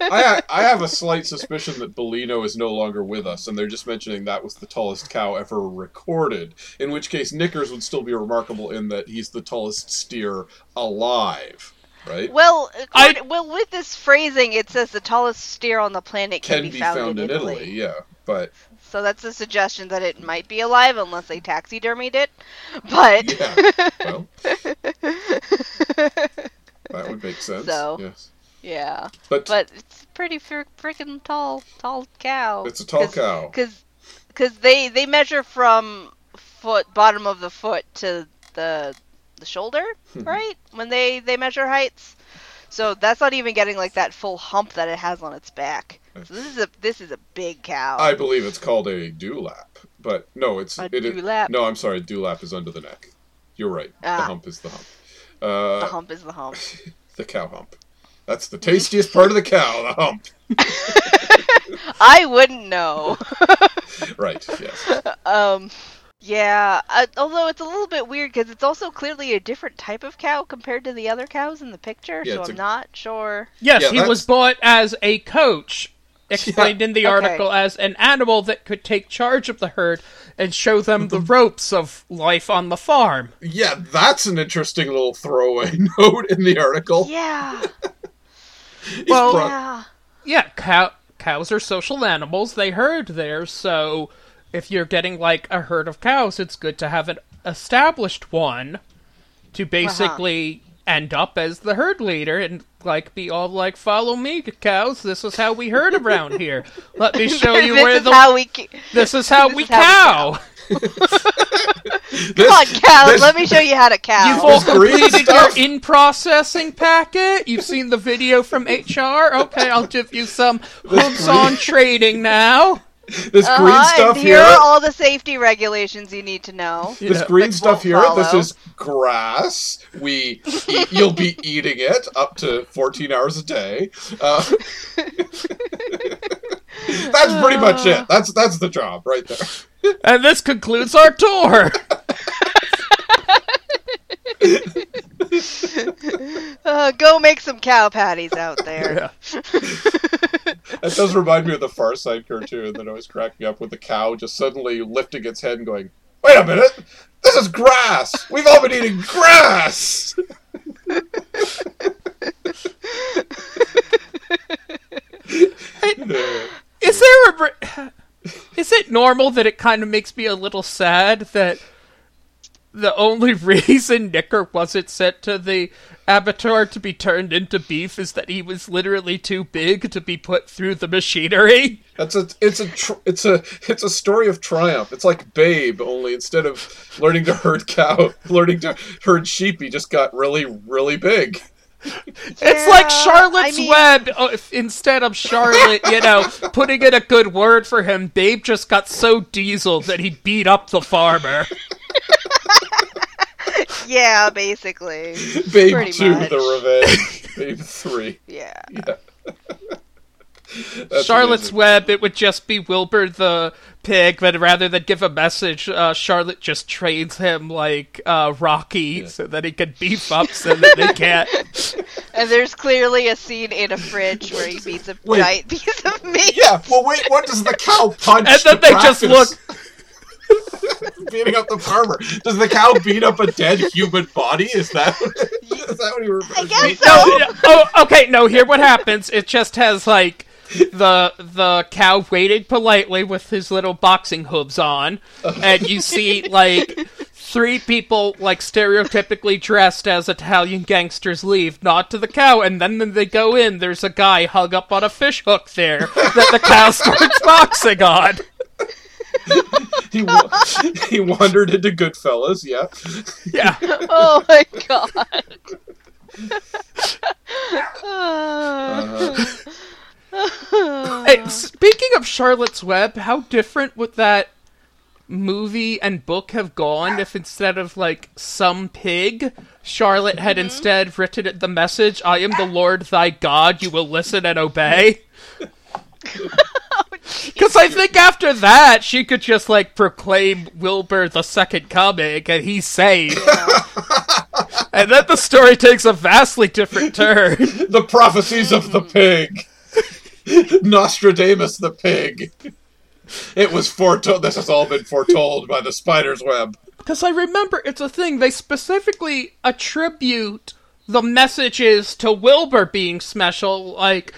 [SPEAKER 2] I, I have a slight suspicion that Bellino is no longer with us, and they're just mentioning that was the tallest cow ever recorded. In which case, Knickers would still be remarkable in that he's the tallest steer alive, right?
[SPEAKER 3] well,
[SPEAKER 1] I-
[SPEAKER 3] well, with this phrasing, it says the tallest steer on the planet can,
[SPEAKER 2] Can be found in Italy. yeah. but
[SPEAKER 3] So that's a suggestion that it might be alive unless they taxidermied it. But
[SPEAKER 2] yeah, well, that would make sense.
[SPEAKER 3] So-
[SPEAKER 2] yes,
[SPEAKER 3] yeah,
[SPEAKER 2] but,
[SPEAKER 3] but it's pretty fr- freaking tall, tall cow.
[SPEAKER 2] it's a tall cow.
[SPEAKER 3] Because because they they measure from foot bottom of the foot to the the shoulder, right? When they they measure heights. So that's not even getting like that full hump that it has on its back. So this is a this is a big cow.
[SPEAKER 2] I believe it's called a dewlap, but no, it's
[SPEAKER 3] A
[SPEAKER 2] it
[SPEAKER 3] dewlap?
[SPEAKER 2] No, I'm sorry, dewlap is under the neck. You're right. The
[SPEAKER 3] Ah.
[SPEAKER 2] hump is the hump. Uh,
[SPEAKER 3] the hump is the hump.
[SPEAKER 2] the cow hump. That's the tastiest part of the cow, the hump.
[SPEAKER 3] I wouldn't know.
[SPEAKER 2] Right. Yes.
[SPEAKER 3] um, yeah. Uh, although it's a little bit weird because it's also clearly a different type of cow compared to the other cows in the picture.
[SPEAKER 2] Yeah,
[SPEAKER 3] so I'm
[SPEAKER 2] a-
[SPEAKER 3] not sure.
[SPEAKER 1] Yes,
[SPEAKER 2] Yeah,
[SPEAKER 1] he was bought as a coach, explained in the
[SPEAKER 3] Okay.
[SPEAKER 1] article as an animal that could take charge of the herd and show them the ropes of life on the farm.
[SPEAKER 2] Yeah, that's an interesting little throwaway note in the article.
[SPEAKER 3] Yeah.
[SPEAKER 1] Well-
[SPEAKER 2] brought-
[SPEAKER 3] yeah.
[SPEAKER 1] Yeah, cow- cows are social animals. They herd there, so if you're getting like a herd of cows, it's good to have an established one to uh-huh. basically end up as the herd leader and like be all like, "Follow me, cows. This is how we herd around here. Let me show you where the
[SPEAKER 3] how we. ca-
[SPEAKER 1] this is how
[SPEAKER 3] this
[SPEAKER 1] we
[SPEAKER 3] is how we
[SPEAKER 1] cow."
[SPEAKER 3] Come on, cows.
[SPEAKER 2] this-
[SPEAKER 3] Let me show you how to cow.
[SPEAKER 1] You've all completed your in processing packet. You've seen the video from HR. Okay, I'll give you some hooks on trading now.
[SPEAKER 2] this green
[SPEAKER 3] Uh-huh,
[SPEAKER 2] stuff
[SPEAKER 3] and here
[SPEAKER 2] here.
[SPEAKER 3] are all the safety regulations you need to know.
[SPEAKER 2] This
[SPEAKER 1] Yeah.
[SPEAKER 2] green
[SPEAKER 3] That
[SPEAKER 2] stuff
[SPEAKER 3] won't
[SPEAKER 2] here, this is grass. We eat, you'll be eating it up to 14 hours a day. Uh, that's pretty much it. That's that's the job right there.
[SPEAKER 1] And this concludes our tour.
[SPEAKER 3] Uh, go make some cow patties out there.
[SPEAKER 1] Yeah.
[SPEAKER 2] That does remind me of the Far Side cartoon that I was cracking up with the cow just suddenly lifting its head and going, "Wait a minute, this is grass. We've all been eating grass."
[SPEAKER 1] Is there a re- Is it normal that it kind of makes me a little sad that the only reason Nicker wasn't sent to the abattoir to be turned into beef is that he was literally too big to be put through the machinery?
[SPEAKER 2] That's a it's a tr- it's a it's a story of triumph. It's like Babe, only instead of learning to herd cow, learning to herd sheep, he just got really really big.
[SPEAKER 1] It's like Charlotte's
[SPEAKER 3] I mean-
[SPEAKER 1] Web. Oh, instead of Charlotte, you know, putting in a good word for him, Babe just got so diesel that he beat up the farmer.
[SPEAKER 3] Yeah, basically.
[SPEAKER 2] Babe
[SPEAKER 3] Pretty
[SPEAKER 2] two,
[SPEAKER 3] much.
[SPEAKER 2] the revenge. Babe three.
[SPEAKER 3] Yeah.
[SPEAKER 2] Yeah.
[SPEAKER 1] Charlotte's
[SPEAKER 2] amazing.
[SPEAKER 1] Web, it would just be Wilbur the pig, but rather than give a message, uh, Charlotte just trains him like uh, Rocky so that he can beef up so that they can't.
[SPEAKER 3] And there's clearly a scene in a fridge where he beats a
[SPEAKER 2] Wait.
[SPEAKER 3] giant piece of meat.
[SPEAKER 2] Yeah, well, wait. What does the cow punch?
[SPEAKER 1] And then
[SPEAKER 2] to
[SPEAKER 1] they just look.
[SPEAKER 2] beating up the farmer. Does the cow beat up a dead human body? Is that is that what he refers
[SPEAKER 3] I
[SPEAKER 2] to?
[SPEAKER 3] so.
[SPEAKER 1] No, no, oh, okay. No, here what happens. It just has like the the cow waited politely with his little boxing hooves on, and you see like three people like stereotypically dressed as Italian gangsters leave, nod to the cow, and then when they go in, there's a guy hung up on a fish hook there that the cow starts boxing on.
[SPEAKER 2] He wa- he wandered into Goodfellas. Yeah.
[SPEAKER 1] Yeah.
[SPEAKER 3] Oh my god.
[SPEAKER 2] Uh,
[SPEAKER 1] Hey, speaking of Charlotte's Web, how different would that movie and book have gone if instead of like some pig, Charlotte had instead written it the message, I am the Lord thy God, you will listen and obey? Because I think after that, she could just like proclaim Wilbur the second coming and he's saved. and then the story takes a vastly different turn.
[SPEAKER 2] the prophecies of the pig. Nostradamus the pig. It was foretold. This has all been foretold by the spider's web.
[SPEAKER 1] Because I remember it's a thing, they specifically attribute the messages to Wilbur being special, like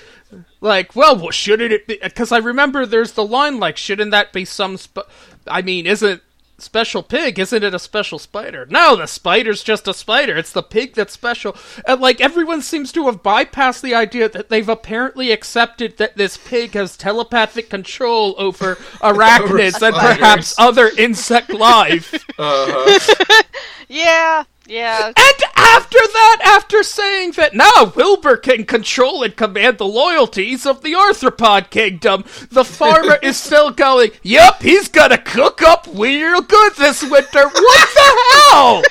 [SPEAKER 1] like, well, well shouldn't it be? Because I remember there's the line like, shouldn't that be some? Sp- I mean, isn't special pig? Isn't it a special spider? No, the spider's just a spider. It's the pig that's special. And like everyone seems to have bypassed the idea that they've apparently accepted that this pig has telepathic control over arachnids and perhaps other insect life.
[SPEAKER 2] Uh-huh.
[SPEAKER 3] Yeah, yeah.
[SPEAKER 1] And after that, after saying that now Wilbur can control and command the loyalties of the arthropod kingdom, the farmer is still going, Yup, he's gonna cook up real good this winter. What the hell?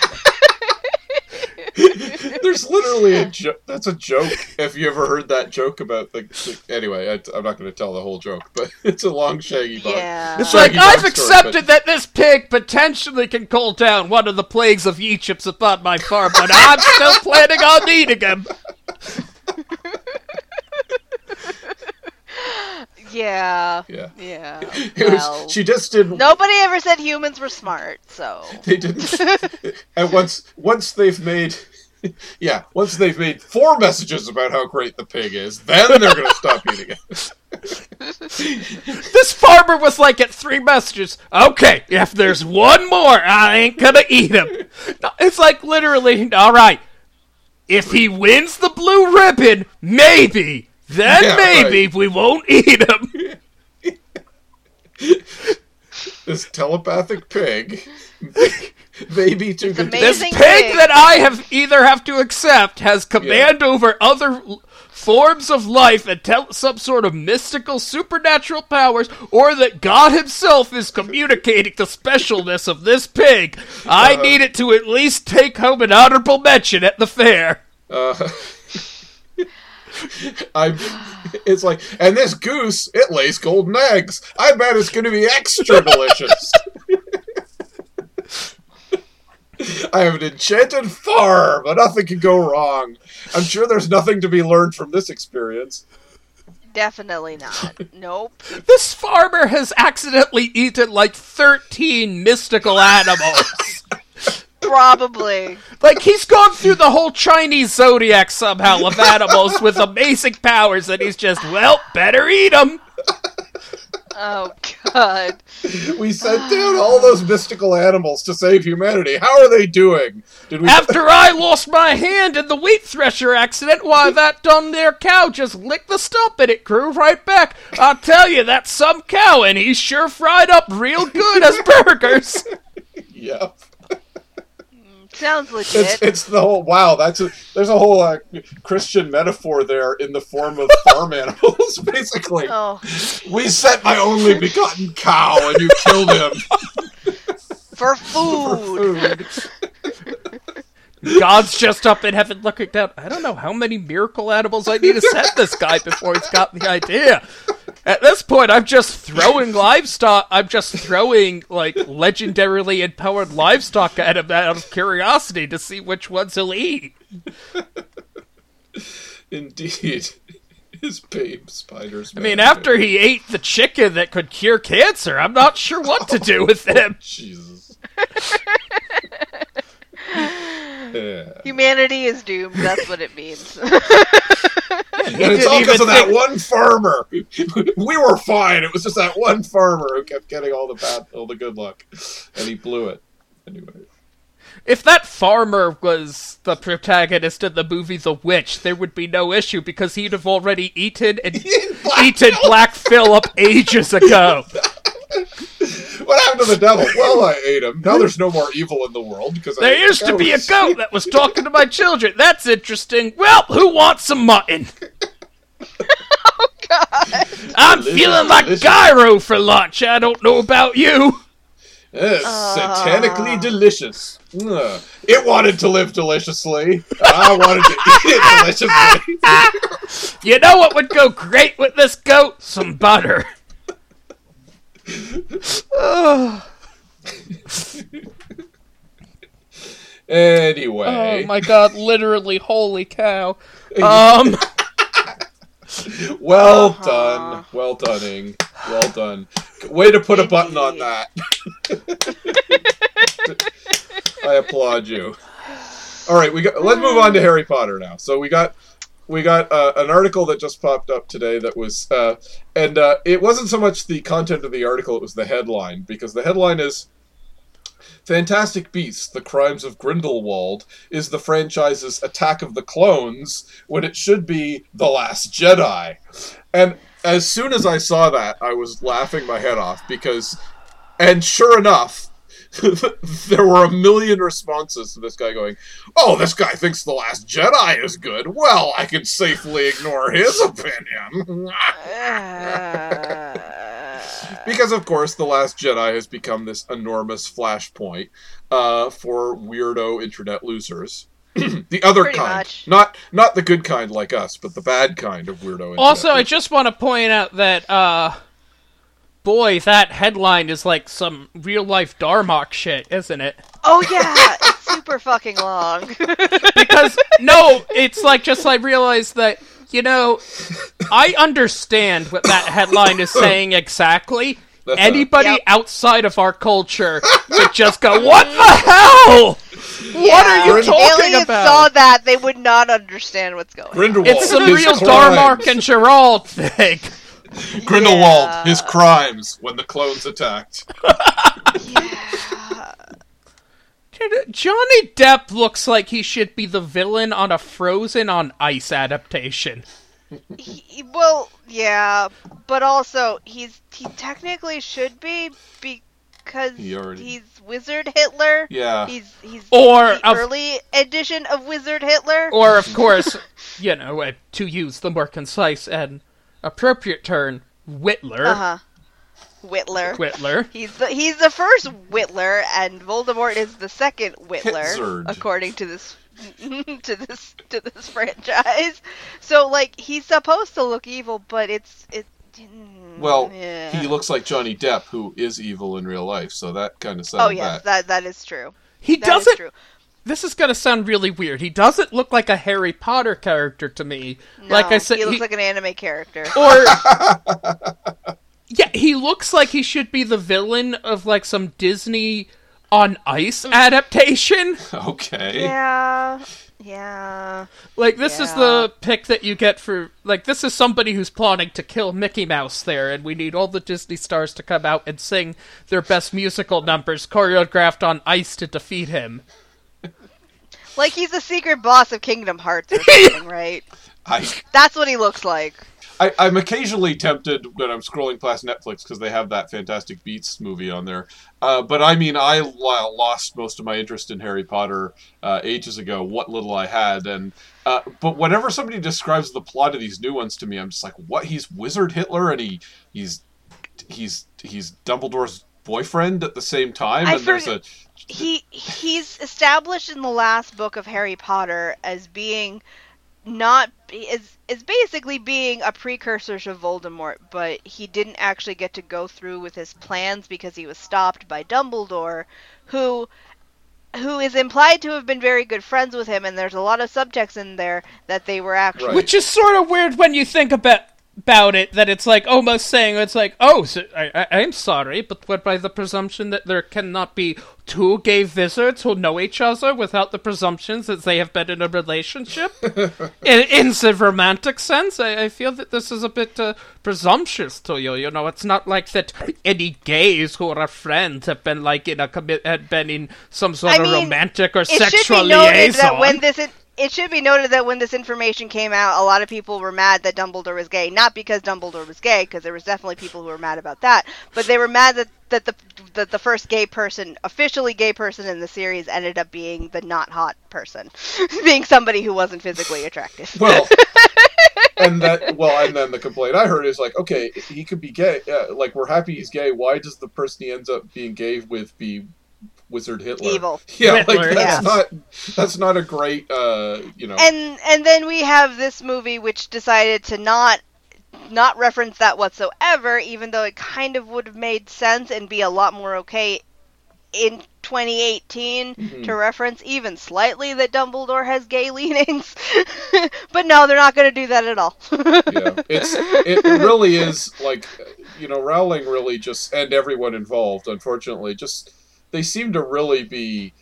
[SPEAKER 2] There's literally a joke. That's a joke. If you ever heard that joke about the. the- anyway, I, I'm not going to tell the whole joke, but it's a long shaggy bug.
[SPEAKER 3] Yeah.
[SPEAKER 1] It's
[SPEAKER 2] Shaggy
[SPEAKER 1] like, I've
[SPEAKER 2] dog story,
[SPEAKER 1] accepted
[SPEAKER 2] but-
[SPEAKER 1] that this pig potentially can call down one of the plagues of Egypt upon my farm, but I'm still planning on eating him.
[SPEAKER 3] Yeah.
[SPEAKER 2] Yeah.
[SPEAKER 3] Yeah.
[SPEAKER 2] It was- she just didn't.
[SPEAKER 3] nobody ever said humans were smart, so.
[SPEAKER 2] They didn't. and once once they've made. Yeah, once they've made four messages about how great the pig is, then they're going to stop eating it.
[SPEAKER 1] This farmer was like at three messages. Okay, if there's one more, I ain't gonna eat him. No, It's like literally, all right. If he wins the blue ribbon, maybe. Then
[SPEAKER 2] Yeah,
[SPEAKER 1] maybe
[SPEAKER 2] right.
[SPEAKER 1] we won't eat him.
[SPEAKER 2] This telepathic pig, maybe too
[SPEAKER 3] It's
[SPEAKER 2] to
[SPEAKER 1] This pig
[SPEAKER 3] pig.
[SPEAKER 1] that I have either have to accept has command over other l- forms of life and tell some sort of mystical supernatural powers, or that God Himself is communicating the specialness of this pig. I
[SPEAKER 2] Uh-huh.
[SPEAKER 1] need it to at least take home an honorable mention at the fair.
[SPEAKER 2] Uh, I'm. It's like, and this goose, it lays golden eggs. I bet it's going to be extra delicious. I have an enchanted farm, but nothing can go wrong. I'm sure there's nothing to be learned from this experience.
[SPEAKER 3] Definitely not. Nope.
[SPEAKER 1] This farmer has accidentally eaten like 13 mystical animals.
[SPEAKER 3] Probably.
[SPEAKER 1] Like he's gone through the whole Chinese zodiac somehow of animals with amazing powers, and he's just well, better eat them.
[SPEAKER 3] Oh god.
[SPEAKER 2] We sent down all those mystical animals to save humanity. How are they doing? Did we?
[SPEAKER 1] After I lost my hand in the wheat thresher accident, why that dumb there cow just licked the stump and it grew right back. I'll tell you, that's some cow, and he's sure fried up real good as burgers.
[SPEAKER 2] Yep.
[SPEAKER 3] Sounds legit.
[SPEAKER 2] it's the whole wow. That's a, there's a whole uh, Christian metaphor there in the form of farm animals. Basically,
[SPEAKER 3] Oh,
[SPEAKER 2] we sent my only begotten cow, and you killed him.
[SPEAKER 3] for food.
[SPEAKER 1] God's just up in heaven looking down. I don't know how many miracle animals I need to send this guy before he's got the idea. At this point, I'm just throwing livestock. I'm just throwing like legendarily empowered livestock at him out of curiosity to see which ones he'll eat.
[SPEAKER 2] Indeed, his babe spiders.
[SPEAKER 1] I mean, after he ate the chicken that could cure cancer, I'm not sure what to do with oh, him.
[SPEAKER 2] Jesus. yeah.
[SPEAKER 3] Humanity is doomed. That's what it means.
[SPEAKER 2] And it's all because
[SPEAKER 1] even
[SPEAKER 2] of that
[SPEAKER 1] think-
[SPEAKER 2] one farmer. we were fine. It was just that one farmer who kept getting all the bad, all the good luck, and he blew it. Anyway.
[SPEAKER 1] If that farmer was the protagonist in the movie The Witch, there would be no issue because he'd have already eaten and
[SPEAKER 2] Black
[SPEAKER 1] eaten
[SPEAKER 2] Phillip!
[SPEAKER 1] Black Phillip ages ago.
[SPEAKER 2] What happened to the devil? Well, I ate him. Now there's no more evil in the world because I
[SPEAKER 1] There
[SPEAKER 2] ate the
[SPEAKER 1] used to be a goat that was talking to my children. That's interesting. Well, who wants some mutton? oh God! I'm
[SPEAKER 2] Delicious,
[SPEAKER 1] feeling like
[SPEAKER 2] delicious.
[SPEAKER 1] gyro for lunch. I don't know about you.
[SPEAKER 2] Yes,
[SPEAKER 3] Ah.
[SPEAKER 2] satanically delicious. Ugh. It wanted to live deliciously. I wanted to eat it deliciously.
[SPEAKER 1] You know what would go great with this goat? Some butter. Oh,
[SPEAKER 2] Anyway,
[SPEAKER 1] oh my god, literally, holy cow. Um,
[SPEAKER 2] well
[SPEAKER 3] Uh-huh.
[SPEAKER 2] done, well done, well done. Way to put a button on that. I applaud you. All right, we got. Let's move on to Harry Potter now. So we got we got uh, an article that just popped up today that was, uh, and uh, it wasn't so much the content of the article; it was the headline because the headline is. Fantastic Beasts: The Crimes of Grindelwald is the franchise's Attack of the Clones when it should be The Last Jedi. And as soon as I saw that, I was laughing my head off because, and sure enough, there were a million responses to this guy going, "Oh, this guy thinks the Last Jedi is good. Well, I can safely ignore his opinion." because of course, the Last Jedi has become this enormous flashpoint uh, for weirdo internet losers. the other
[SPEAKER 3] Pretty
[SPEAKER 2] kind,
[SPEAKER 3] much.
[SPEAKER 2] not not the good kind like us, but the bad kind of weirdo. Internet
[SPEAKER 1] Also, I just want to point out that, uh, boy, that headline is like some real life Darmok shit, isn't it?
[SPEAKER 3] oh yeah, it's super fucking long.
[SPEAKER 1] Because, no, it's like just like realize that, you know, I understand what that headline is saying exactly.
[SPEAKER 2] Uh-huh.
[SPEAKER 1] Anybody
[SPEAKER 3] Yep.
[SPEAKER 1] outside of our culture would just go, What the hell? What are you
[SPEAKER 3] If
[SPEAKER 1] talking
[SPEAKER 3] aliens
[SPEAKER 1] about?
[SPEAKER 3] saw that, they would not understand what's going on.
[SPEAKER 1] It's some real
[SPEAKER 2] crimes.
[SPEAKER 1] Darmok and Jalad thing.
[SPEAKER 2] Grindelwald,
[SPEAKER 3] Yeah.
[SPEAKER 2] his crimes when the clones attacked.
[SPEAKER 1] Dude, Johnny Depp looks like he should be the villain on a Frozen on Ice adaptation.
[SPEAKER 3] He- well, yeah, but also he's he technically should be because
[SPEAKER 2] He already-
[SPEAKER 3] he's Wizard Hitler.
[SPEAKER 2] Yeah.
[SPEAKER 3] He's he's
[SPEAKER 1] Or
[SPEAKER 3] the
[SPEAKER 1] of-
[SPEAKER 3] early edition of Wizard Hitler.
[SPEAKER 1] Or, of course, you know, uh, to use the more concise and appropriate term, Whitler.
[SPEAKER 3] Uh huh. Whitler.
[SPEAKER 1] Whitler.
[SPEAKER 3] He's the he's the first Whitler, and Voldemort is the second Whitler,
[SPEAKER 2] Hitzard.
[SPEAKER 3] according to this to this to this franchise. So like he's supposed to look evil, but it's it.
[SPEAKER 2] Well,
[SPEAKER 3] yeah.
[SPEAKER 2] he looks like Johnny Depp, who is evil in real life, so that kind of
[SPEAKER 3] Oh
[SPEAKER 2] settled
[SPEAKER 3] yes,
[SPEAKER 2] that.
[SPEAKER 3] that that is true.
[SPEAKER 1] He
[SPEAKER 3] That is
[SPEAKER 1] doesn't.
[SPEAKER 3] true.
[SPEAKER 1] This is gonna sound really weird. He doesn't look like a Harry Potter character to me.
[SPEAKER 3] No,
[SPEAKER 1] like I said,
[SPEAKER 3] he looks
[SPEAKER 1] he-
[SPEAKER 3] like an anime character.
[SPEAKER 1] or yeah, he looks like he should be the villain of like some Disney on Ice mm. adaptation.
[SPEAKER 2] Okay.
[SPEAKER 3] Yeah, yeah.
[SPEAKER 1] Like this is the pick that you get for like this is somebody who's plotting to kill Mickey Mouse there, and we need all the Disney stars to come out and sing their best musical numbers choreographed on ice to defeat him.
[SPEAKER 3] Like he's the secret boss of Kingdom Hearts or something, right?
[SPEAKER 2] I,
[SPEAKER 3] That's what he looks like.
[SPEAKER 2] I, I'm occasionally tempted when I'm scrolling past Netflix because they have that Fantastic Beasts movie on there. Uh, but I mean, I lost most of my interest in Harry Potter uh, ages ago. What little I had, and uh, but whenever somebody describes the plot of these new ones to me, I'm just like, what? He's Wizard Hitler, and he he's he's he's Dumbledore's boyfriend at the same time,
[SPEAKER 3] I
[SPEAKER 2] and there's a
[SPEAKER 3] he he's established in the last book of Harry Potter as being not is is basically being a precursor to Voldemort, but he didn't actually get to go through with his plans because he was stopped by Dumbledore, who who is implied to have been very good friends with him and there's a lot of subtext in there that they were actually
[SPEAKER 2] Right.
[SPEAKER 1] Which is sort of weird when you think about about it. That it's like almost saying it's like, oh, so I, I, I'm sorry, but what by the presumption that there cannot be two gay wizards who know each other without the presumptions that they have been in a relationship? in, in the romantic sense, I, I feel that this is a bit uh, presumptuous to you. You know, it's not like that any gays who are friends have been like in a commi- had been in some sort
[SPEAKER 3] I
[SPEAKER 1] of
[SPEAKER 3] mean,
[SPEAKER 1] romantic or
[SPEAKER 3] it should
[SPEAKER 1] sexual
[SPEAKER 3] be noted
[SPEAKER 1] liaison.
[SPEAKER 3] that when this in- it should be noted that when this information came out, a lot of people were mad that Dumbledore was gay. Not because Dumbledore was gay, because there was definitely people who were mad about that, but they were mad that that the that the first gay person, officially gay person in the series, ended up being the not hot person, being somebody who wasn't physically attractive.
[SPEAKER 2] well. and that well, and then the complaint I heard is like, okay, he could be gay. Yeah, like we're happy he's gay. Why does the person he ends up being gay with be Wizard Hitler?
[SPEAKER 3] Evil.
[SPEAKER 2] Yeah,
[SPEAKER 1] Hitler,
[SPEAKER 2] like that's
[SPEAKER 3] yeah.
[SPEAKER 2] not that's not a great uh, you know.
[SPEAKER 3] and and then we have this movie which decided to not not reference that whatsoever even though it kind of would have made sense and be a lot more okay in 2018
[SPEAKER 2] Mhm.
[SPEAKER 3] to reference even slightly that Dumbledore has gay leanings but no they're not going to do that at all
[SPEAKER 2] yeah, it's it really is like you know Rowling really just and everyone involved, unfortunately, just they seem to really be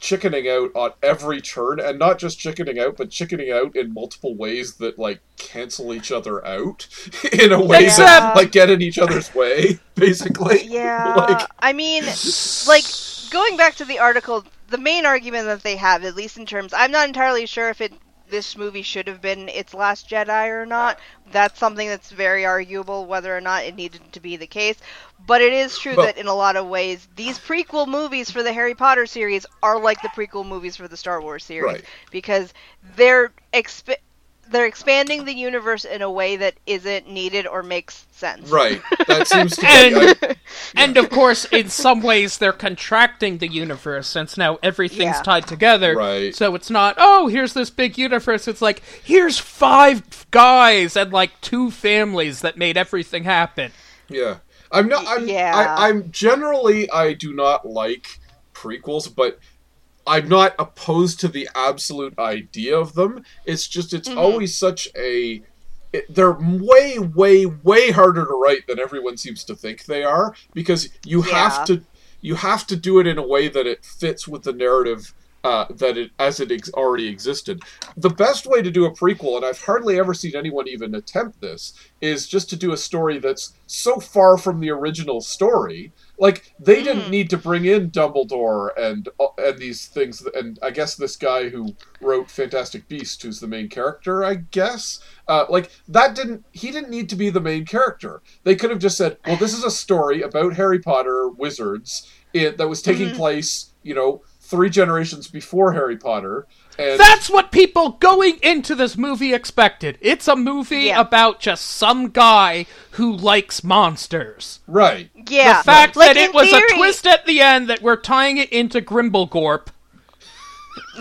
[SPEAKER 2] chickening out on every turn and not just chickening out but chickening out in multiple ways that like cancel each other out. In a way that like get in each other's way basically.
[SPEAKER 3] Yeah.
[SPEAKER 2] like
[SPEAKER 3] I mean, like going back to the article, the main argument that they have, at least in terms, I'm not entirely sure if it this movie should have been its last Jedi or not. That's something that's very arguable whether or not it needed to be the case. But it is true
[SPEAKER 2] Well-
[SPEAKER 3] that in a lot of ways, these prequel movies for the Harry Potter series are like the prequel movies for the Star Wars series
[SPEAKER 2] Right.
[SPEAKER 3] because they're exp- they're expanding the universe in a way that isn't needed or makes sense.
[SPEAKER 2] right that seems to be
[SPEAKER 1] And-
[SPEAKER 2] I-
[SPEAKER 1] And of course, in some ways, they're contracting the universe since now everything's
[SPEAKER 3] Yeah.
[SPEAKER 1] tied together.
[SPEAKER 2] Right.
[SPEAKER 1] So it's not, oh, here's this big universe. It's like, here's five guys and like two families that made everything happen.
[SPEAKER 2] Yeah, I'm not. I'm,
[SPEAKER 3] Yeah.
[SPEAKER 2] I, I'm generally I do not like prequels, but I'm not opposed to the absolute idea of them. It's just it's
[SPEAKER 3] Mhm.
[SPEAKER 2] always such a. It, they're way, way, way harder to write than everyone seems to think they are because you
[SPEAKER 3] Yeah.
[SPEAKER 2] have to you have to do it in a way that it fits with the narrative uh, that it as it ex- already existed. The best way to do a prequel, and I've hardly ever seen anyone even attempt this, is just to do a story that's so far from the original story. Like they didn't
[SPEAKER 3] Mm.
[SPEAKER 2] need to bring in Dumbledore and uh, and these things, and I guess this guy who wrote Fantastic Beast, who's the main character, I guess. Uh, like that didn't he didn't need to be the main character. They could have just said, "Well, this is a story about Harry Potter wizards it, that was taking
[SPEAKER 3] Mhm.
[SPEAKER 2] place, you know, three generations before Harry Potter." And
[SPEAKER 1] That's what people going into this movie expected. It's a movie
[SPEAKER 3] Yeah.
[SPEAKER 1] about just some guy who likes monsters.
[SPEAKER 2] right,
[SPEAKER 3] Yeah.
[SPEAKER 1] The fact
[SPEAKER 3] Like,
[SPEAKER 1] that it was
[SPEAKER 3] theory-
[SPEAKER 1] a twist at the end that we're tying it into Grimblegorp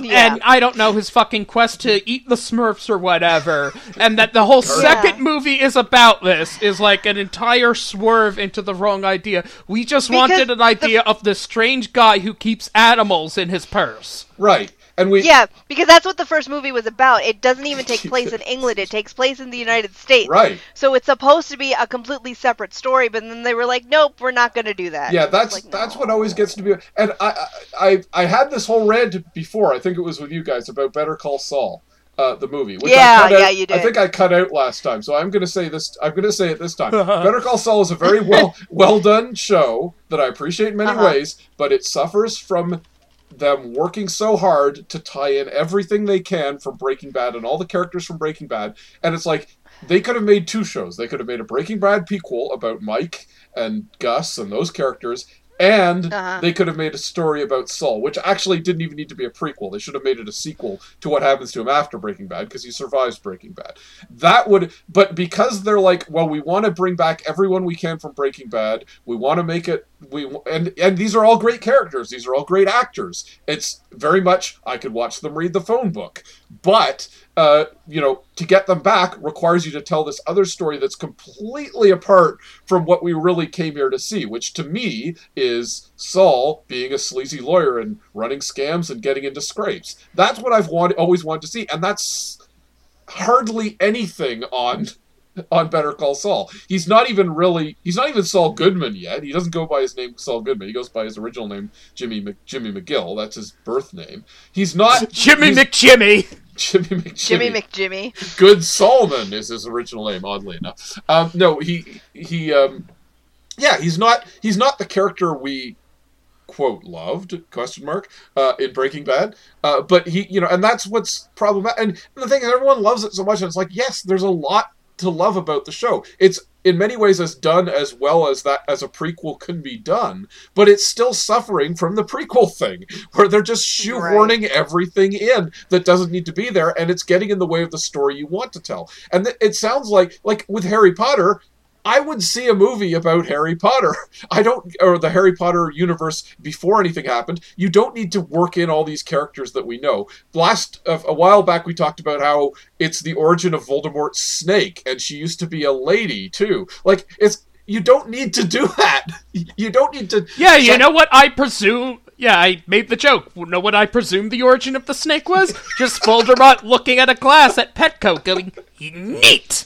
[SPEAKER 3] Yeah.
[SPEAKER 1] and I don't know his fucking quest to eat the Smurfs or whatever, and that the whole second movie is about this is like an entire swerve into the wrong idea. We just
[SPEAKER 3] Because
[SPEAKER 1] wanted an
[SPEAKER 3] the-
[SPEAKER 1] idea of this strange guy who keeps animals in his purse.
[SPEAKER 2] right, and we
[SPEAKER 3] Yeah, because that's what the first movie was about. It doesn't even take place in England. It takes place in the United States.
[SPEAKER 2] right.
[SPEAKER 3] So it's supposed to be a completely separate story, but then they were like, "Nope, we're not going to do that."
[SPEAKER 2] Yeah, that's
[SPEAKER 3] like,
[SPEAKER 2] that's
[SPEAKER 3] no.
[SPEAKER 2] what always gets to be. And I, I I I had this whole rant before. I think it was with you guys about Better Call Saul, uh, the movie. Which
[SPEAKER 3] Yeah,
[SPEAKER 2] I cut out,
[SPEAKER 3] yeah, you
[SPEAKER 2] I think I cut out last time, so I'm going to say this. I'm going to say it this time. Better Call Saul is a very well well done show that I appreciate in many
[SPEAKER 3] Uh-huh.
[SPEAKER 2] ways, but it suffers from them working so hard to tie in everything they can from Breaking Bad and all the characters from Breaking Bad, and it's like they could have made two shows. They could have made a Breaking Bad prequel about Mike and Gus and those characters, and
[SPEAKER 3] Uh-huh.
[SPEAKER 2] they could have made a story about Saul, which actually didn't even need to be a prequel. They should have made it a sequel to what happens to him after Breaking Bad because he survives Breaking Bad. That would, but because they're like, well, we want to bring back everyone we can from Breaking Bad. We want to make it. We and and these are all great characters. These are all great actors. It's very much I could watch them read the phone book, but uh, you know, to get them back requires you to tell this other story that's completely apart from what we really came here to see, which to me is Saul being a sleazy lawyer and running scams and getting into scrapes. That's what I've wanted, always wanted to see, and that's hardly anything on on Better Call Saul. He's not even really he's not even Saul Goodman yet. He doesn't go by his name Saul Goodman. He goes by his original name Jimmy Mc, Jimmy McGill. That's his birth name. He's not
[SPEAKER 1] Jimmy
[SPEAKER 2] he's-
[SPEAKER 1] McJimmy.
[SPEAKER 2] Jimmy McJimmy.
[SPEAKER 3] Jimmy McJimmy.
[SPEAKER 2] Good Solomon is his original name, oddly enough. Um, no, he he um, yeah, he's not he's not the character we quote loved question mark uh, in Breaking Bad, uh, but he you know, and that's what's problematic. And the thing is, everyone loves it so much, and it's like yes, there's a lot to love about the show. It's in many ways as done as well as that as a prequel can be done, but it's still suffering from the prequel thing where they're just shoehorning everything in that doesn't need to be there, and it's getting in the way of the story you want to tell. And th- it sounds like like with Harry Potter. I would see a movie about Harry Potter. I don't, or the Harry Potter universe before anything happened. You don't need to work in all these characters that we know. Last, a, uh, a while back, we talked about how it's the origin of Voldemort's snake, and she used to be a lady too. Like it's, you don't need to do that. You don't need to.
[SPEAKER 1] Yeah, you know what I presume. Yeah, I made the joke. You know what I presume the origin of the snake was? Just Voldemort looking at a glass at Petco going, neat!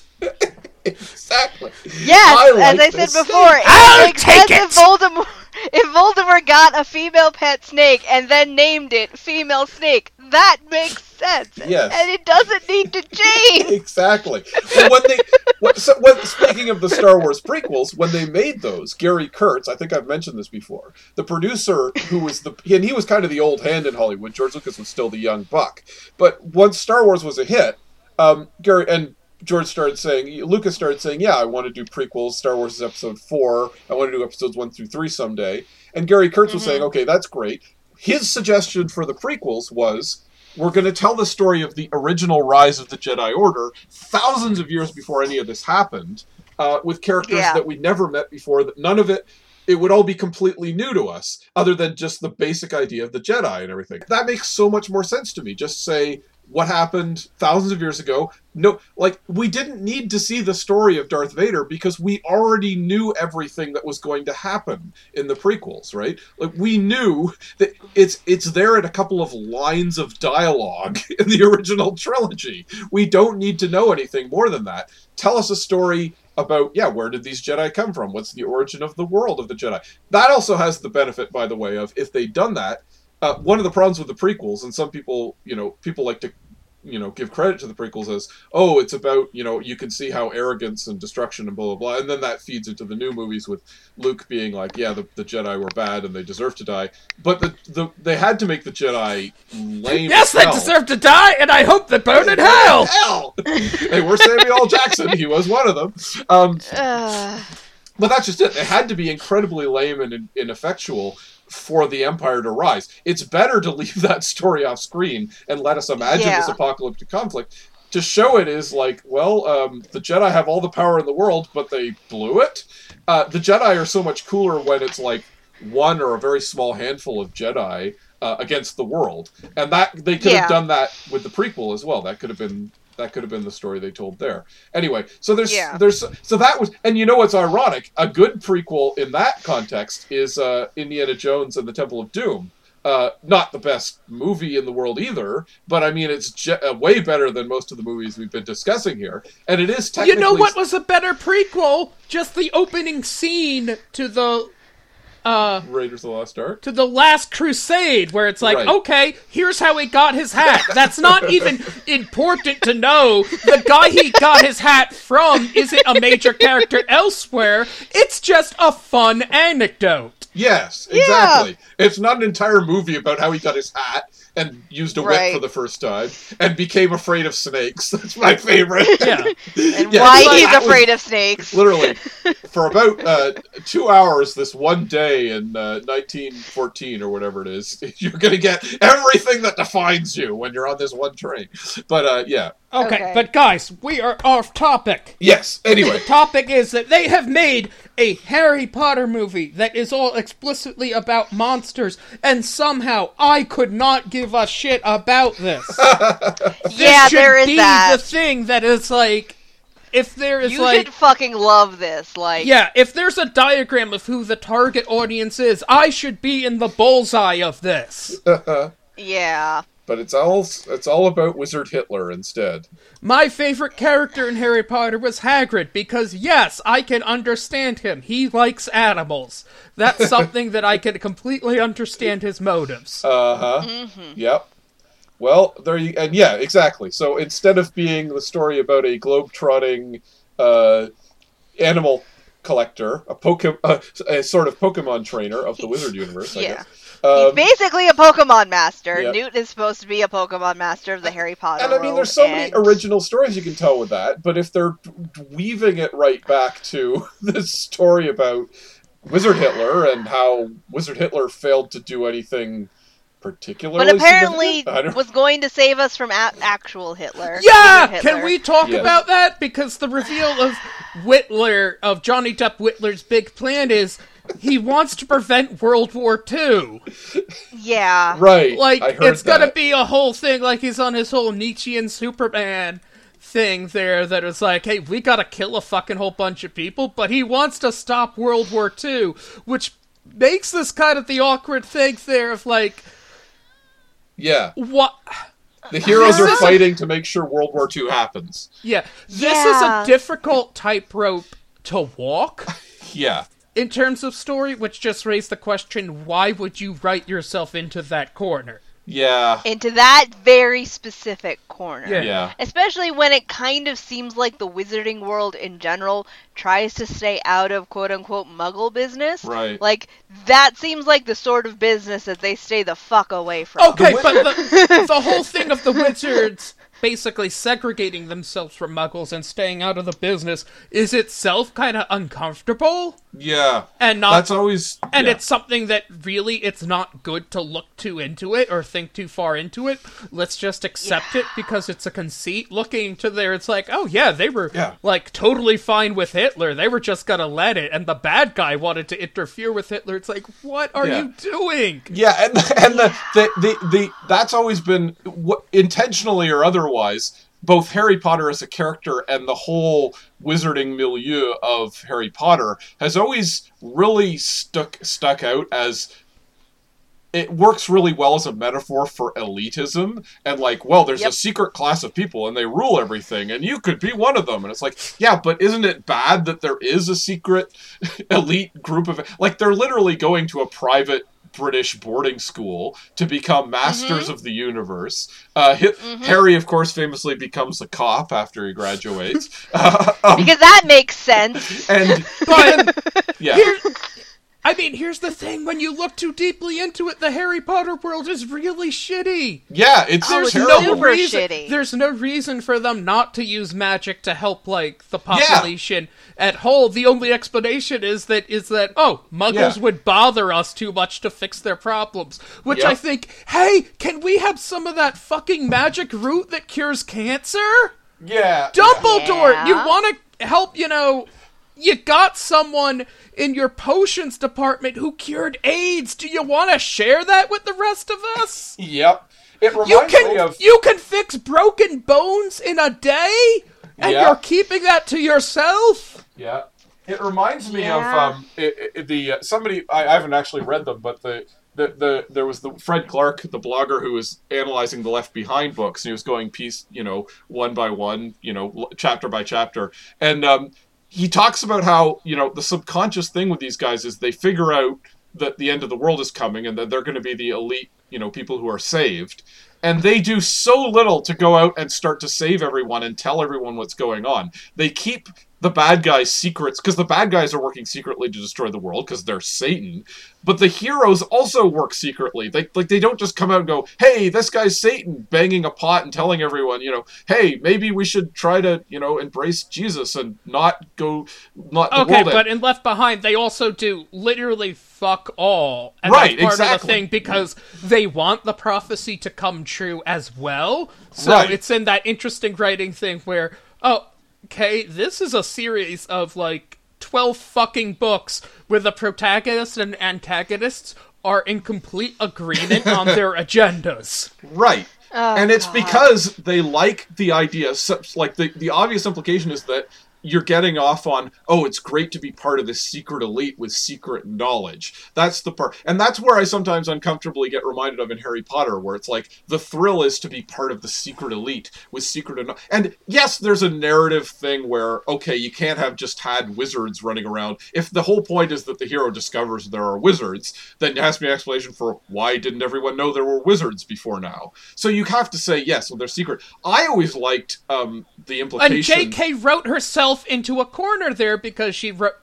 [SPEAKER 2] exactly.
[SPEAKER 3] Yes,
[SPEAKER 2] I like
[SPEAKER 3] as I said before,
[SPEAKER 1] I'll
[SPEAKER 3] makes
[SPEAKER 1] take
[SPEAKER 3] if
[SPEAKER 1] it!
[SPEAKER 3] Voldemort if Voldemort got a female pet snake and then named it female snake, that makes sense.
[SPEAKER 2] Yes.
[SPEAKER 3] And it doesn't need to change.
[SPEAKER 2] exactly. Well, when they, when, so, when, speaking of the Star Wars prequels, when they made those, Gary Kurtz, I think I've mentioned this before, the producer who was the, and he was kind of the old hand in Hollywood. George Lucas was still the young buck. But once Star Wars was a hit, um, Gary and George started saying, Lucas started saying, yeah, I want to do prequels. Star Wars is episode four. I want to do episodes one through three someday. And Gary Kurtz was saying, okay, that's great. His suggestion for the prequels was we're going to tell the story of the original rise of the Jedi Order thousands of years before any of this happened, uh, with characters
[SPEAKER 3] Yeah.
[SPEAKER 2] that we never met before. That none of it, it would all be completely new to us, other than just the basic idea of the Jedi and everything. That makes so much more sense to me. Just say what happened thousands of years ago. No, like we didn't need to see the story of Darth Vader because we already knew everything that was going to happen in the prequels, right? Like we knew that it's it's there in a couple of lines of dialogue in the original trilogy. We don't need to know anything more than that. Tell us a story about yeah, where did these Jedi come from? What's the origin of the world of the Jedi? That also has the benefit, by the way, of if they'd done that. Uh, one of the problems with the prequels, and some people, you know, people like to you know give credit to the prequels as oh it's about you know you can see how arrogance and destruction and blah blah blah and then that feeds into the new movies with luke being like yeah the, the jedi were bad and they deserve to die but the, the they had to make the jedi lame
[SPEAKER 1] Yes,
[SPEAKER 2] as
[SPEAKER 1] they
[SPEAKER 2] hell.
[SPEAKER 1] deserve to die, and I hope they burn in hell.
[SPEAKER 2] hell they were samuel L. jackson he was one of them um,
[SPEAKER 3] Ugh.
[SPEAKER 2] but that's just it. they had to be incredibly lame and ineffectual for the Empire to rise. It's better to leave that story off screen and let us imagine
[SPEAKER 3] Yeah.
[SPEAKER 2] this apocalyptic conflict. To show it is like, well, um, the Jedi have all the power in the world, but they blew it. Uh, the Jedi are so much cooler when it's like one or a very small handful of Jedi uh, against the world, and that they could
[SPEAKER 3] Yeah.
[SPEAKER 2] have done that with the prequel as well. That could have been that could have been the story they told there. Anyway, so there's
[SPEAKER 3] Yeah.
[SPEAKER 2] there's so that was and you know what's ironic? A good prequel in that context is uh, Indiana Jones and the Temple of Doom. Uh, not the best movie in the world either, but I mean it's je- uh, way better than most of the movies we've been discussing here, and it is technically.
[SPEAKER 1] You know what was a better prequel? Just the opening scene to the uh
[SPEAKER 2] Raiders of the Lost Ark?
[SPEAKER 1] to the last crusade where it's like
[SPEAKER 2] Right.
[SPEAKER 1] okay here's how he got his hat that's not even important to know the guy he got his hat from isn't a major character elsewhere it's just a fun anecdote
[SPEAKER 2] Yes,
[SPEAKER 3] Yeah.
[SPEAKER 2] exactly. It's not an entire movie about how he got his hat and used a whip
[SPEAKER 3] Right.
[SPEAKER 2] for the first time and became afraid of snakes. That's my favorite.
[SPEAKER 1] yeah
[SPEAKER 3] And
[SPEAKER 2] Yeah,
[SPEAKER 3] why
[SPEAKER 2] like,
[SPEAKER 3] he's
[SPEAKER 2] that was-
[SPEAKER 3] afraid of snakes.
[SPEAKER 2] Literally, for about uh, two hours this one day in uh, 1914 or whatever it is, you're going to get everything that defines you when you're on this one train. But uh, yeah.
[SPEAKER 1] okay,
[SPEAKER 3] Okay.
[SPEAKER 1] but guys we are off topic
[SPEAKER 2] Yes, anyway.
[SPEAKER 1] The topic is that they have made a Harry Potter movie that is all explicitly about monsters, and somehow I could not give a shit about this. This
[SPEAKER 3] Yeah,
[SPEAKER 1] should
[SPEAKER 3] there is
[SPEAKER 1] be
[SPEAKER 3] that.
[SPEAKER 1] the thing that is like, if there is
[SPEAKER 3] You
[SPEAKER 1] like,
[SPEAKER 3] should fucking love this. Like,
[SPEAKER 1] yeah, if there's a diagram of who the target audience is, I should be in the bullseye of this.
[SPEAKER 3] yeah.
[SPEAKER 2] But it's all it's all about Wizard Hitler instead.
[SPEAKER 1] My favorite character in Harry Potter was Hagrid because yes, I can understand him. He likes animals. That's something that I can completely understand his motives.
[SPEAKER 2] Uh huh. Yep. Well, there you and yeah, exactly. So instead of being the story about a globe-trotting uh, animal collector, a Pokemon, uh, a sort of Pokemon trainer of the Wizard universe, I
[SPEAKER 3] Yeah.
[SPEAKER 2] guess. Um,
[SPEAKER 3] He's basically a Pokemon master.
[SPEAKER 2] Yep.
[SPEAKER 3] Newt is supposed to be a Pokemon master of the Harry Potter
[SPEAKER 2] and I mean,
[SPEAKER 3] world,
[SPEAKER 2] there's so many original stories you can tell with that. But if they're weaving it right back to this story about Wizard Hitler and how Wizard Hitler failed to do anything particularly,
[SPEAKER 3] But apparently
[SPEAKER 2] significant, I don't-
[SPEAKER 3] was going to save us from a- actual Hitler.
[SPEAKER 1] Yeah,
[SPEAKER 3] Hitler.
[SPEAKER 1] can we talk
[SPEAKER 2] Yes.
[SPEAKER 1] about that? Because the reveal of Whitler, of Johnny Depp Whitler's big plan is he wants to prevent World War II.
[SPEAKER 3] Yeah.
[SPEAKER 2] right?
[SPEAKER 1] Like,
[SPEAKER 2] I heard
[SPEAKER 1] it's gonna be a whole thing, like he's on his whole Nietzschean Superman thing there that is like, hey, we gotta kill a fucking whole bunch of people, but he wants to stop World War II, which makes this kind of the awkward thing there of like,
[SPEAKER 2] yeah.
[SPEAKER 1] what?
[SPEAKER 2] The heroes are
[SPEAKER 1] This a-
[SPEAKER 2] fighting to make sure World War II happens.
[SPEAKER 1] Yeah, this
[SPEAKER 3] Yeah.
[SPEAKER 1] is a difficult tightrope to walk.
[SPEAKER 2] Yeah.
[SPEAKER 1] In terms of story, which just raised the question: Why would you write yourself into that corner?
[SPEAKER 2] Yeah.
[SPEAKER 3] into that very specific corner.
[SPEAKER 1] Yeah.
[SPEAKER 2] Yeah.
[SPEAKER 3] Especially when it kind of seems like the wizarding world in general tries to stay out of quote unquote muggle business.
[SPEAKER 2] Right.
[SPEAKER 3] Like, that seems like the sort of business that they stay the fuck away from.
[SPEAKER 1] Okay, but the, the whole thing of the wizards basically segregating themselves from muggles and staying out of the business is itself kind of uncomfortable
[SPEAKER 2] Yeah.
[SPEAKER 1] and not
[SPEAKER 2] That's always.
[SPEAKER 1] and
[SPEAKER 2] yeah.
[SPEAKER 1] it's something that really it's not good to look too into it or think too far into it let's just accept it because it's a conceit looking to there it's like oh yeah they were
[SPEAKER 2] Yeah.
[SPEAKER 1] like totally fine with hitler they were just gonna let it and the bad guy wanted to interfere with hitler it's like what are
[SPEAKER 2] Yeah.
[SPEAKER 1] you doing
[SPEAKER 2] Yeah, and and the the, the, the that's always been wh- intentionally or otherwise. Both Harry Potter as a character and the whole wizarding milieu of Harry Potter has always really stuck stuck out as it works really well as a metaphor for elitism and like well there's a secret class of people and they rule everything and you could be one of them. And it's like yeah but isn't it bad that there is a secret elite group of like they're literally going to a private British boarding school to become masters of the universe. Uh, Hi- Harry, of course, famously becomes a cop after he graduates. Uh, um,
[SPEAKER 3] Because that makes sense.
[SPEAKER 2] and
[SPEAKER 1] but
[SPEAKER 2] yeah,
[SPEAKER 1] here i mean here's the thing when you look too deeply into it the harry potter world is really shitty
[SPEAKER 2] yeah, it's
[SPEAKER 3] Oh, it's
[SPEAKER 1] no
[SPEAKER 3] super
[SPEAKER 1] reason.
[SPEAKER 3] shitty.
[SPEAKER 1] There's no reason for them not to use magic to help like the population at whole. The only explanation is that is that oh, muggles
[SPEAKER 2] Yeah.
[SPEAKER 1] would bother us too much to fix their problems. Which
[SPEAKER 2] Yep.
[SPEAKER 1] I think, hey, can we have some of that fucking magic root that cures cancer?
[SPEAKER 2] yeah,
[SPEAKER 1] Dumbledore,
[SPEAKER 3] Yeah.
[SPEAKER 1] you want to help, you know, you got someone in your potions department who cured AIDS. Do you want to share that with the rest of us?
[SPEAKER 2] Yep. It reminds
[SPEAKER 1] You
[SPEAKER 2] me
[SPEAKER 1] can
[SPEAKER 2] of
[SPEAKER 1] you can fix broken bones in a day, and
[SPEAKER 2] Yeah.
[SPEAKER 1] you're keeping that to yourself.
[SPEAKER 2] Yeah, it reminds me
[SPEAKER 3] Yeah.
[SPEAKER 2] of um, it, it, the uh, somebody I, I haven't actually read them, but the, the the there was the Fred Clark, the blogger who was analyzing the Left Behind books, and he was going piece, you know, one by one, you know, chapter by chapter, and um, he talks about how you know the subconscious thing with these guys is they figure out that the end of the world is coming and that they're going to be the elite, you know, people who are saved. And they do so little to go out and start to save everyone and tell everyone what's going on. They keep the bad guys' secrets because the bad guys are working secretly to destroy the world because they're Satan. But the heroes also work secretly. They like they don't just come out and go, "Hey, this guy's Satan," banging a pot and telling everyone, you know, "Hey, maybe we should try to, you know, embrace Jesus and not go not
[SPEAKER 1] Okay,
[SPEAKER 2] world."
[SPEAKER 1] but in Left Behind, they also do literally fuck all, and
[SPEAKER 2] Right,
[SPEAKER 1] that's part of the
[SPEAKER 2] exactly.
[SPEAKER 1] thing because they want the prophecy to come true as well. So
[SPEAKER 2] Right.
[SPEAKER 1] it's in that interesting writing thing where, oh, okay, this is a series of like twelve fucking books where the protagonist and antagonists are in complete agreement on their agendas.
[SPEAKER 2] Right.
[SPEAKER 3] Oh,
[SPEAKER 2] and it's
[SPEAKER 3] God.
[SPEAKER 2] because they like the idea. Such like the the obvious implication is that you're getting off on oh it's great to be part of this secret elite with secret knowledge. That's the part and that's where i sometimes uncomfortably get reminded of in harry potter where it's like the thrill is to be part of the secret elite with secret and and yes there's a narrative thing where okay you can't have just had wizards running around. If the whole point is that the hero discovers there are wizards then it has to an explanation for why didn't everyone know there were wizards before now? So you have to say yes well they're secret. I always liked um the
[SPEAKER 1] And
[SPEAKER 2] implication
[SPEAKER 1] J.K. wrote herself into a corner there because she wrote,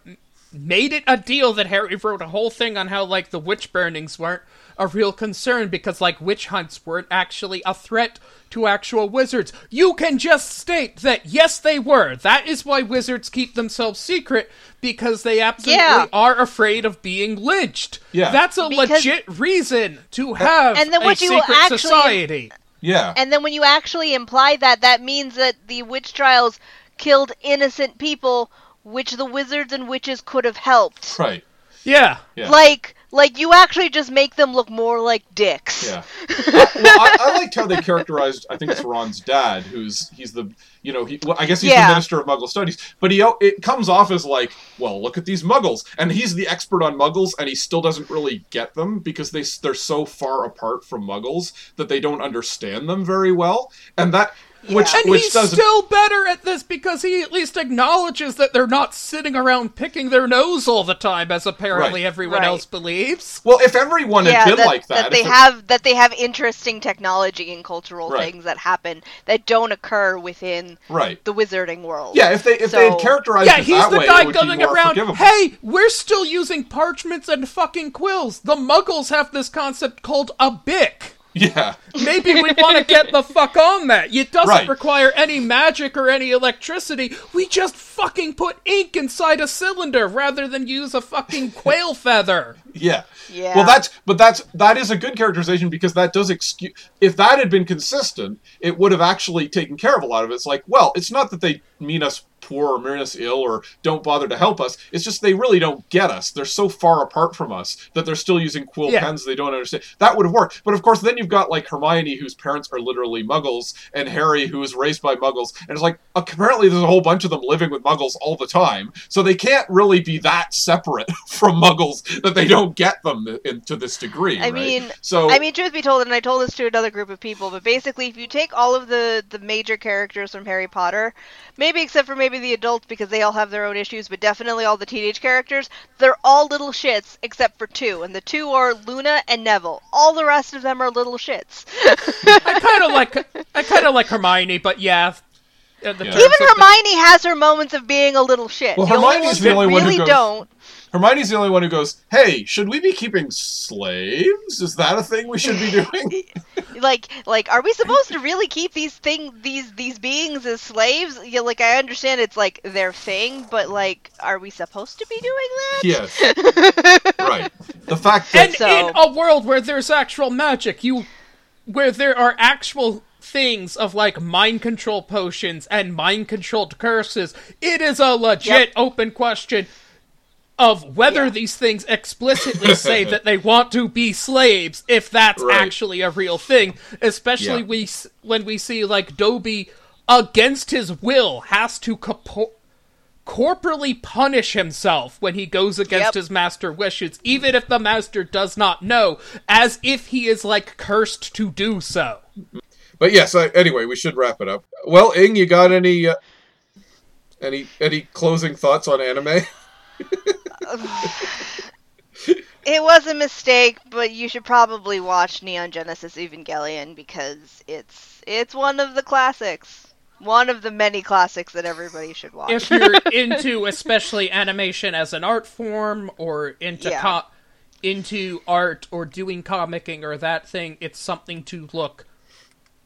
[SPEAKER 1] made it a deal that Harry wrote a whole thing on how like the witch burnings weren't a real concern because like witch hunts weren't actually a threat to actual wizards. You can just state that yes they were. That is why wizards keep themselves secret because they absolutely
[SPEAKER 3] Yeah.
[SPEAKER 1] are afraid of being lynched.
[SPEAKER 2] Yeah.
[SPEAKER 1] That's a
[SPEAKER 3] Because-
[SPEAKER 1] legit reason to have
[SPEAKER 3] And then
[SPEAKER 1] a
[SPEAKER 3] you
[SPEAKER 1] secret
[SPEAKER 3] actually-
[SPEAKER 1] society.
[SPEAKER 2] yeah
[SPEAKER 3] And then when you actually imply that, that means that the witch trials killed innocent people, which the wizards and witches could have helped.
[SPEAKER 2] right
[SPEAKER 1] Yeah.
[SPEAKER 2] Yeah.
[SPEAKER 3] Like, like you actually just make them look more like dicks.
[SPEAKER 2] Yeah. I, well, I, I liked how they characterized. I think it's Ron's dad, who's he's the you know he. Well, I guess he's
[SPEAKER 3] Yeah.
[SPEAKER 2] the minister of Muggle studies, but he it comes off as like, well, look at these Muggles, and he's the expert on Muggles, and he still doesn't really get them because they they're so far apart from Muggles that they don't understand them very well, and that which
[SPEAKER 1] And
[SPEAKER 2] which
[SPEAKER 1] he's
[SPEAKER 2] doesn't.
[SPEAKER 1] still better at this because he at least acknowledges that they're not sitting around picking their nose all the time, as apparently
[SPEAKER 2] Right.
[SPEAKER 1] everyone
[SPEAKER 3] Right.
[SPEAKER 1] else believes.
[SPEAKER 2] well, if everyone
[SPEAKER 3] yeah,
[SPEAKER 2] had been
[SPEAKER 3] that,
[SPEAKER 2] like that,
[SPEAKER 3] they
[SPEAKER 2] if it-
[SPEAKER 3] have that they have interesting technology and cultural
[SPEAKER 2] Right.
[SPEAKER 3] things that happen that don't occur within
[SPEAKER 2] right.
[SPEAKER 3] the wizarding world.
[SPEAKER 2] Yeah, if they if they had characterized
[SPEAKER 1] Yeah,
[SPEAKER 2] it
[SPEAKER 1] he's
[SPEAKER 2] that
[SPEAKER 1] the
[SPEAKER 2] way,
[SPEAKER 1] guy
[SPEAKER 2] it would
[SPEAKER 1] going
[SPEAKER 2] be more
[SPEAKER 1] around.
[SPEAKER 2] forgivable.
[SPEAKER 1] Hey, we're still using parchments and fucking quills. The Muggles have this concept called a bic.
[SPEAKER 2] Yeah,
[SPEAKER 1] Maybe we want to get the fuck on that. It doesn't
[SPEAKER 2] Right.
[SPEAKER 1] require any magic or any electricity. We just fucking put ink inside a cylinder rather than use a fucking quail feather.
[SPEAKER 2] yeah,
[SPEAKER 3] Yeah.
[SPEAKER 2] Well, that's but that's that is a good characterization because that does excuse. If that had been consistent, it would have actually taken care of a lot of it. It's like, well, it's not that they mean us poor or mean us ill or don't bother to help us. It's just they really don't get us. They're so far apart from us that they're still using quill
[SPEAKER 1] Yeah.
[SPEAKER 2] pens they don't understand. That would have worked. But of course, then you've got like Hermione, whose parents are literally Muggles, and Harry, who was raised by Muggles, and it's like uh, apparently there's a whole bunch of them living with Muggles all the time, so they can't really be that separate from Muggles that they don't get them in, to this degree.
[SPEAKER 3] I
[SPEAKER 2] right?
[SPEAKER 3] mean-
[SPEAKER 2] so
[SPEAKER 3] I mean, truth be told, and I told this to another group of people, but basically, if you take all of the the major characters from Harry Potter, maybe except for maybe the adults because they all have their own issues, but definitely all the teenage characters, they're all little shits except for two, and the two are Luna and Neville. All the rest of them are little shits.
[SPEAKER 1] I kind of like I kind of like Hermione, but yeah. Uh,
[SPEAKER 2] yeah.
[SPEAKER 3] Even
[SPEAKER 1] of the-
[SPEAKER 3] Hermione has her moments of being a little shit.
[SPEAKER 2] Well,
[SPEAKER 3] the only
[SPEAKER 2] Hermione's
[SPEAKER 3] ones
[SPEAKER 2] the
[SPEAKER 3] that
[SPEAKER 2] only one who
[SPEAKER 3] really
[SPEAKER 2] goes-
[SPEAKER 3] don't.
[SPEAKER 2] Hermione's the only one who goes, "Hey, should we be keeping slaves? Is that a thing we should be doing?"
[SPEAKER 3] like like are we supposed to really keep these thing these these beings as slaves yeah like i understand it's like their thing but like are we supposed to be doing that
[SPEAKER 2] yes, right. The fact that
[SPEAKER 1] and
[SPEAKER 3] So-
[SPEAKER 1] in a world where there's actual magic, you where there are actual things of like mind control potions and mind controlled curses, it is a legit
[SPEAKER 3] Yep.
[SPEAKER 1] open question of whether
[SPEAKER 3] Yeah.
[SPEAKER 1] these things explicitly say that they want to be slaves if that's
[SPEAKER 2] Right.
[SPEAKER 1] actually a real thing especially
[SPEAKER 2] Yeah.
[SPEAKER 1] we when we see like Dobby against his will has to corporally punish himself when he goes against
[SPEAKER 3] Yep.
[SPEAKER 1] his master wishes even if the master does not know as if he is like cursed to do so
[SPEAKER 2] But yes, I, anyway, we should wrap it up. Well, Ing, you got any uh, any any closing thoughts on anime?
[SPEAKER 3] it was a mistake but you should probably watch neon genesis evangelion because it's it's one of the classics one of the many classics that everybody should watch
[SPEAKER 1] if you're into especially animation as an art form or into
[SPEAKER 3] Yeah.
[SPEAKER 1] co- into art or doing comicking or that thing it's something to look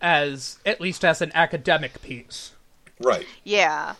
[SPEAKER 1] as at least as an academic piece
[SPEAKER 2] right.
[SPEAKER 3] yeah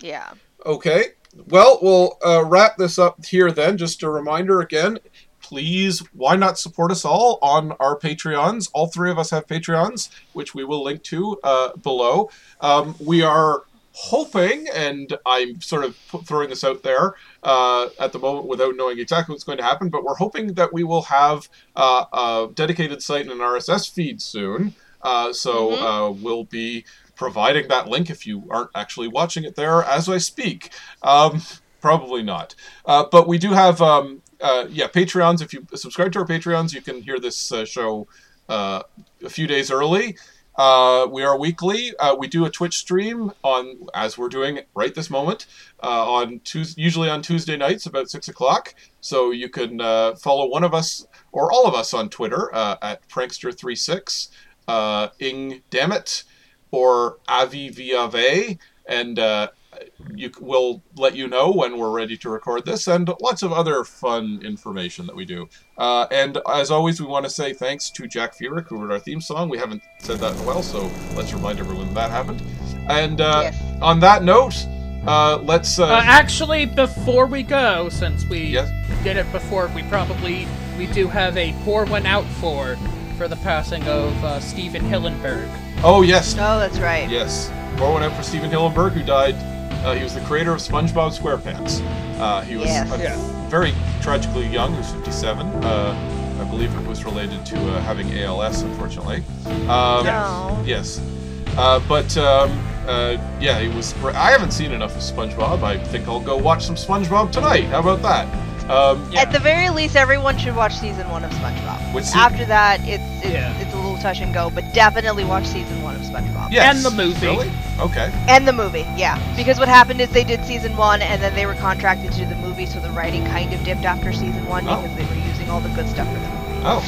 [SPEAKER 3] yeah
[SPEAKER 2] Okay. Well, we'll uh, wrap this up here then. Just a reminder again. Please, why not support us all on our Patreons? All three of us have Patreons, which we will link to uh, below. Um, we are hoping, and I'm sort of throwing this out there uh, at the moment without knowing exactly what's going to happen, but we're hoping that we will have uh, a dedicated site and an RSS feed soon. Uh, so uh, we'll be providing that link if you aren't actually watching it there as I speak. Um, probably not. Uh, but we do have, um, uh, yeah, Patreons. If you subscribe to our Patreons, you can hear this uh, show uh, a few days early. Uh, we are weekly. Uh, we do a Twitch stream on, as we're doing right this moment, on Tues usually on Tuesday nights about six o'clock. So you can follow one of us or all of us on Twitter at Prankster36, uh, Ing Dammit, or Avi Viave, and uh, you will let you know when we're ready to record this, and lots of other fun information that we do. Uh, and as always, we want to say thanks to Jack Furyk, who wrote our theme song. We haven't said that in a while, so let's remind everyone that happened. And uh,
[SPEAKER 3] Yes.
[SPEAKER 2] on that note, uh, let's. Uh,
[SPEAKER 1] uh, actually before we go since we
[SPEAKER 2] Yes.
[SPEAKER 1] did it before we probably we do have a pour one out for for the passing of uh, Stephen Hillenburg
[SPEAKER 2] oh yes,
[SPEAKER 3] oh that's right
[SPEAKER 2] Yes. Pour one out for Stephen Hillenburg, who died. Uh, he was the creator of SpongeBob SquarePants. Uh, he was
[SPEAKER 3] Yes.
[SPEAKER 2] uh,
[SPEAKER 1] Yeah.
[SPEAKER 2] very tragically young. He was 57. Uh, I believe it was related to uh, having ALS, unfortunately. Um,
[SPEAKER 3] No.
[SPEAKER 2] Yes. Uh, but um, uh, yeah, he was. Great. I haven't seen enough of SpongeBob. I think I'll go watch some SpongeBob tonight. How about that? Um,
[SPEAKER 1] Yeah.
[SPEAKER 3] At the very least, everyone should watch season one of SpongeBob.
[SPEAKER 2] Which se-
[SPEAKER 3] After that, it's it's,
[SPEAKER 1] Yeah.
[SPEAKER 3] it's a little touch and go, but definitely watch season one of SpongeBob. SpongeBob.
[SPEAKER 2] Yes.
[SPEAKER 1] And the movie.
[SPEAKER 2] Really? Okay.
[SPEAKER 3] And the movie, yeah. Because what happened is they did season one, and then they were contracted to do the movie, so the writing kind of dipped after season one
[SPEAKER 2] Oh.
[SPEAKER 3] because they were using all the good stuff for them.
[SPEAKER 2] Oh.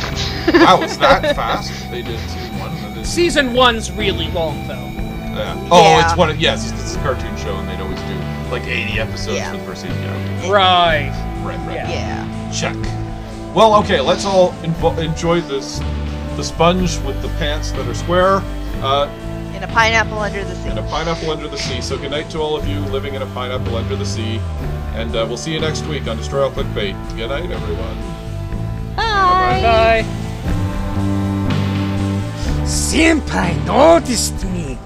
[SPEAKER 2] Wow, it's that fast? They did season one and did
[SPEAKER 1] Season one's really long though.
[SPEAKER 2] Yeah. Oh,
[SPEAKER 3] Yeah.
[SPEAKER 2] it's one of yes, it's a cartoon show, and they'd always do like 80 episodes
[SPEAKER 3] Yeah.
[SPEAKER 2] for the first season. Yeah.
[SPEAKER 1] Right.
[SPEAKER 2] Right, right.
[SPEAKER 1] Yeah.
[SPEAKER 3] Yeah.
[SPEAKER 2] Check. Well, okay, let's all invo- enjoy this. The sponge with the pants that are square, uh,
[SPEAKER 3] And a pineapple under the sea.
[SPEAKER 4] and a pineapple under the sea. So good night to all of you living in a pineapple under the sea, and uh, we'll see you next week on Destroy All Clickbait. Good night, everyone.
[SPEAKER 3] Bye.
[SPEAKER 1] Bye.
[SPEAKER 5] Senpai noticed me.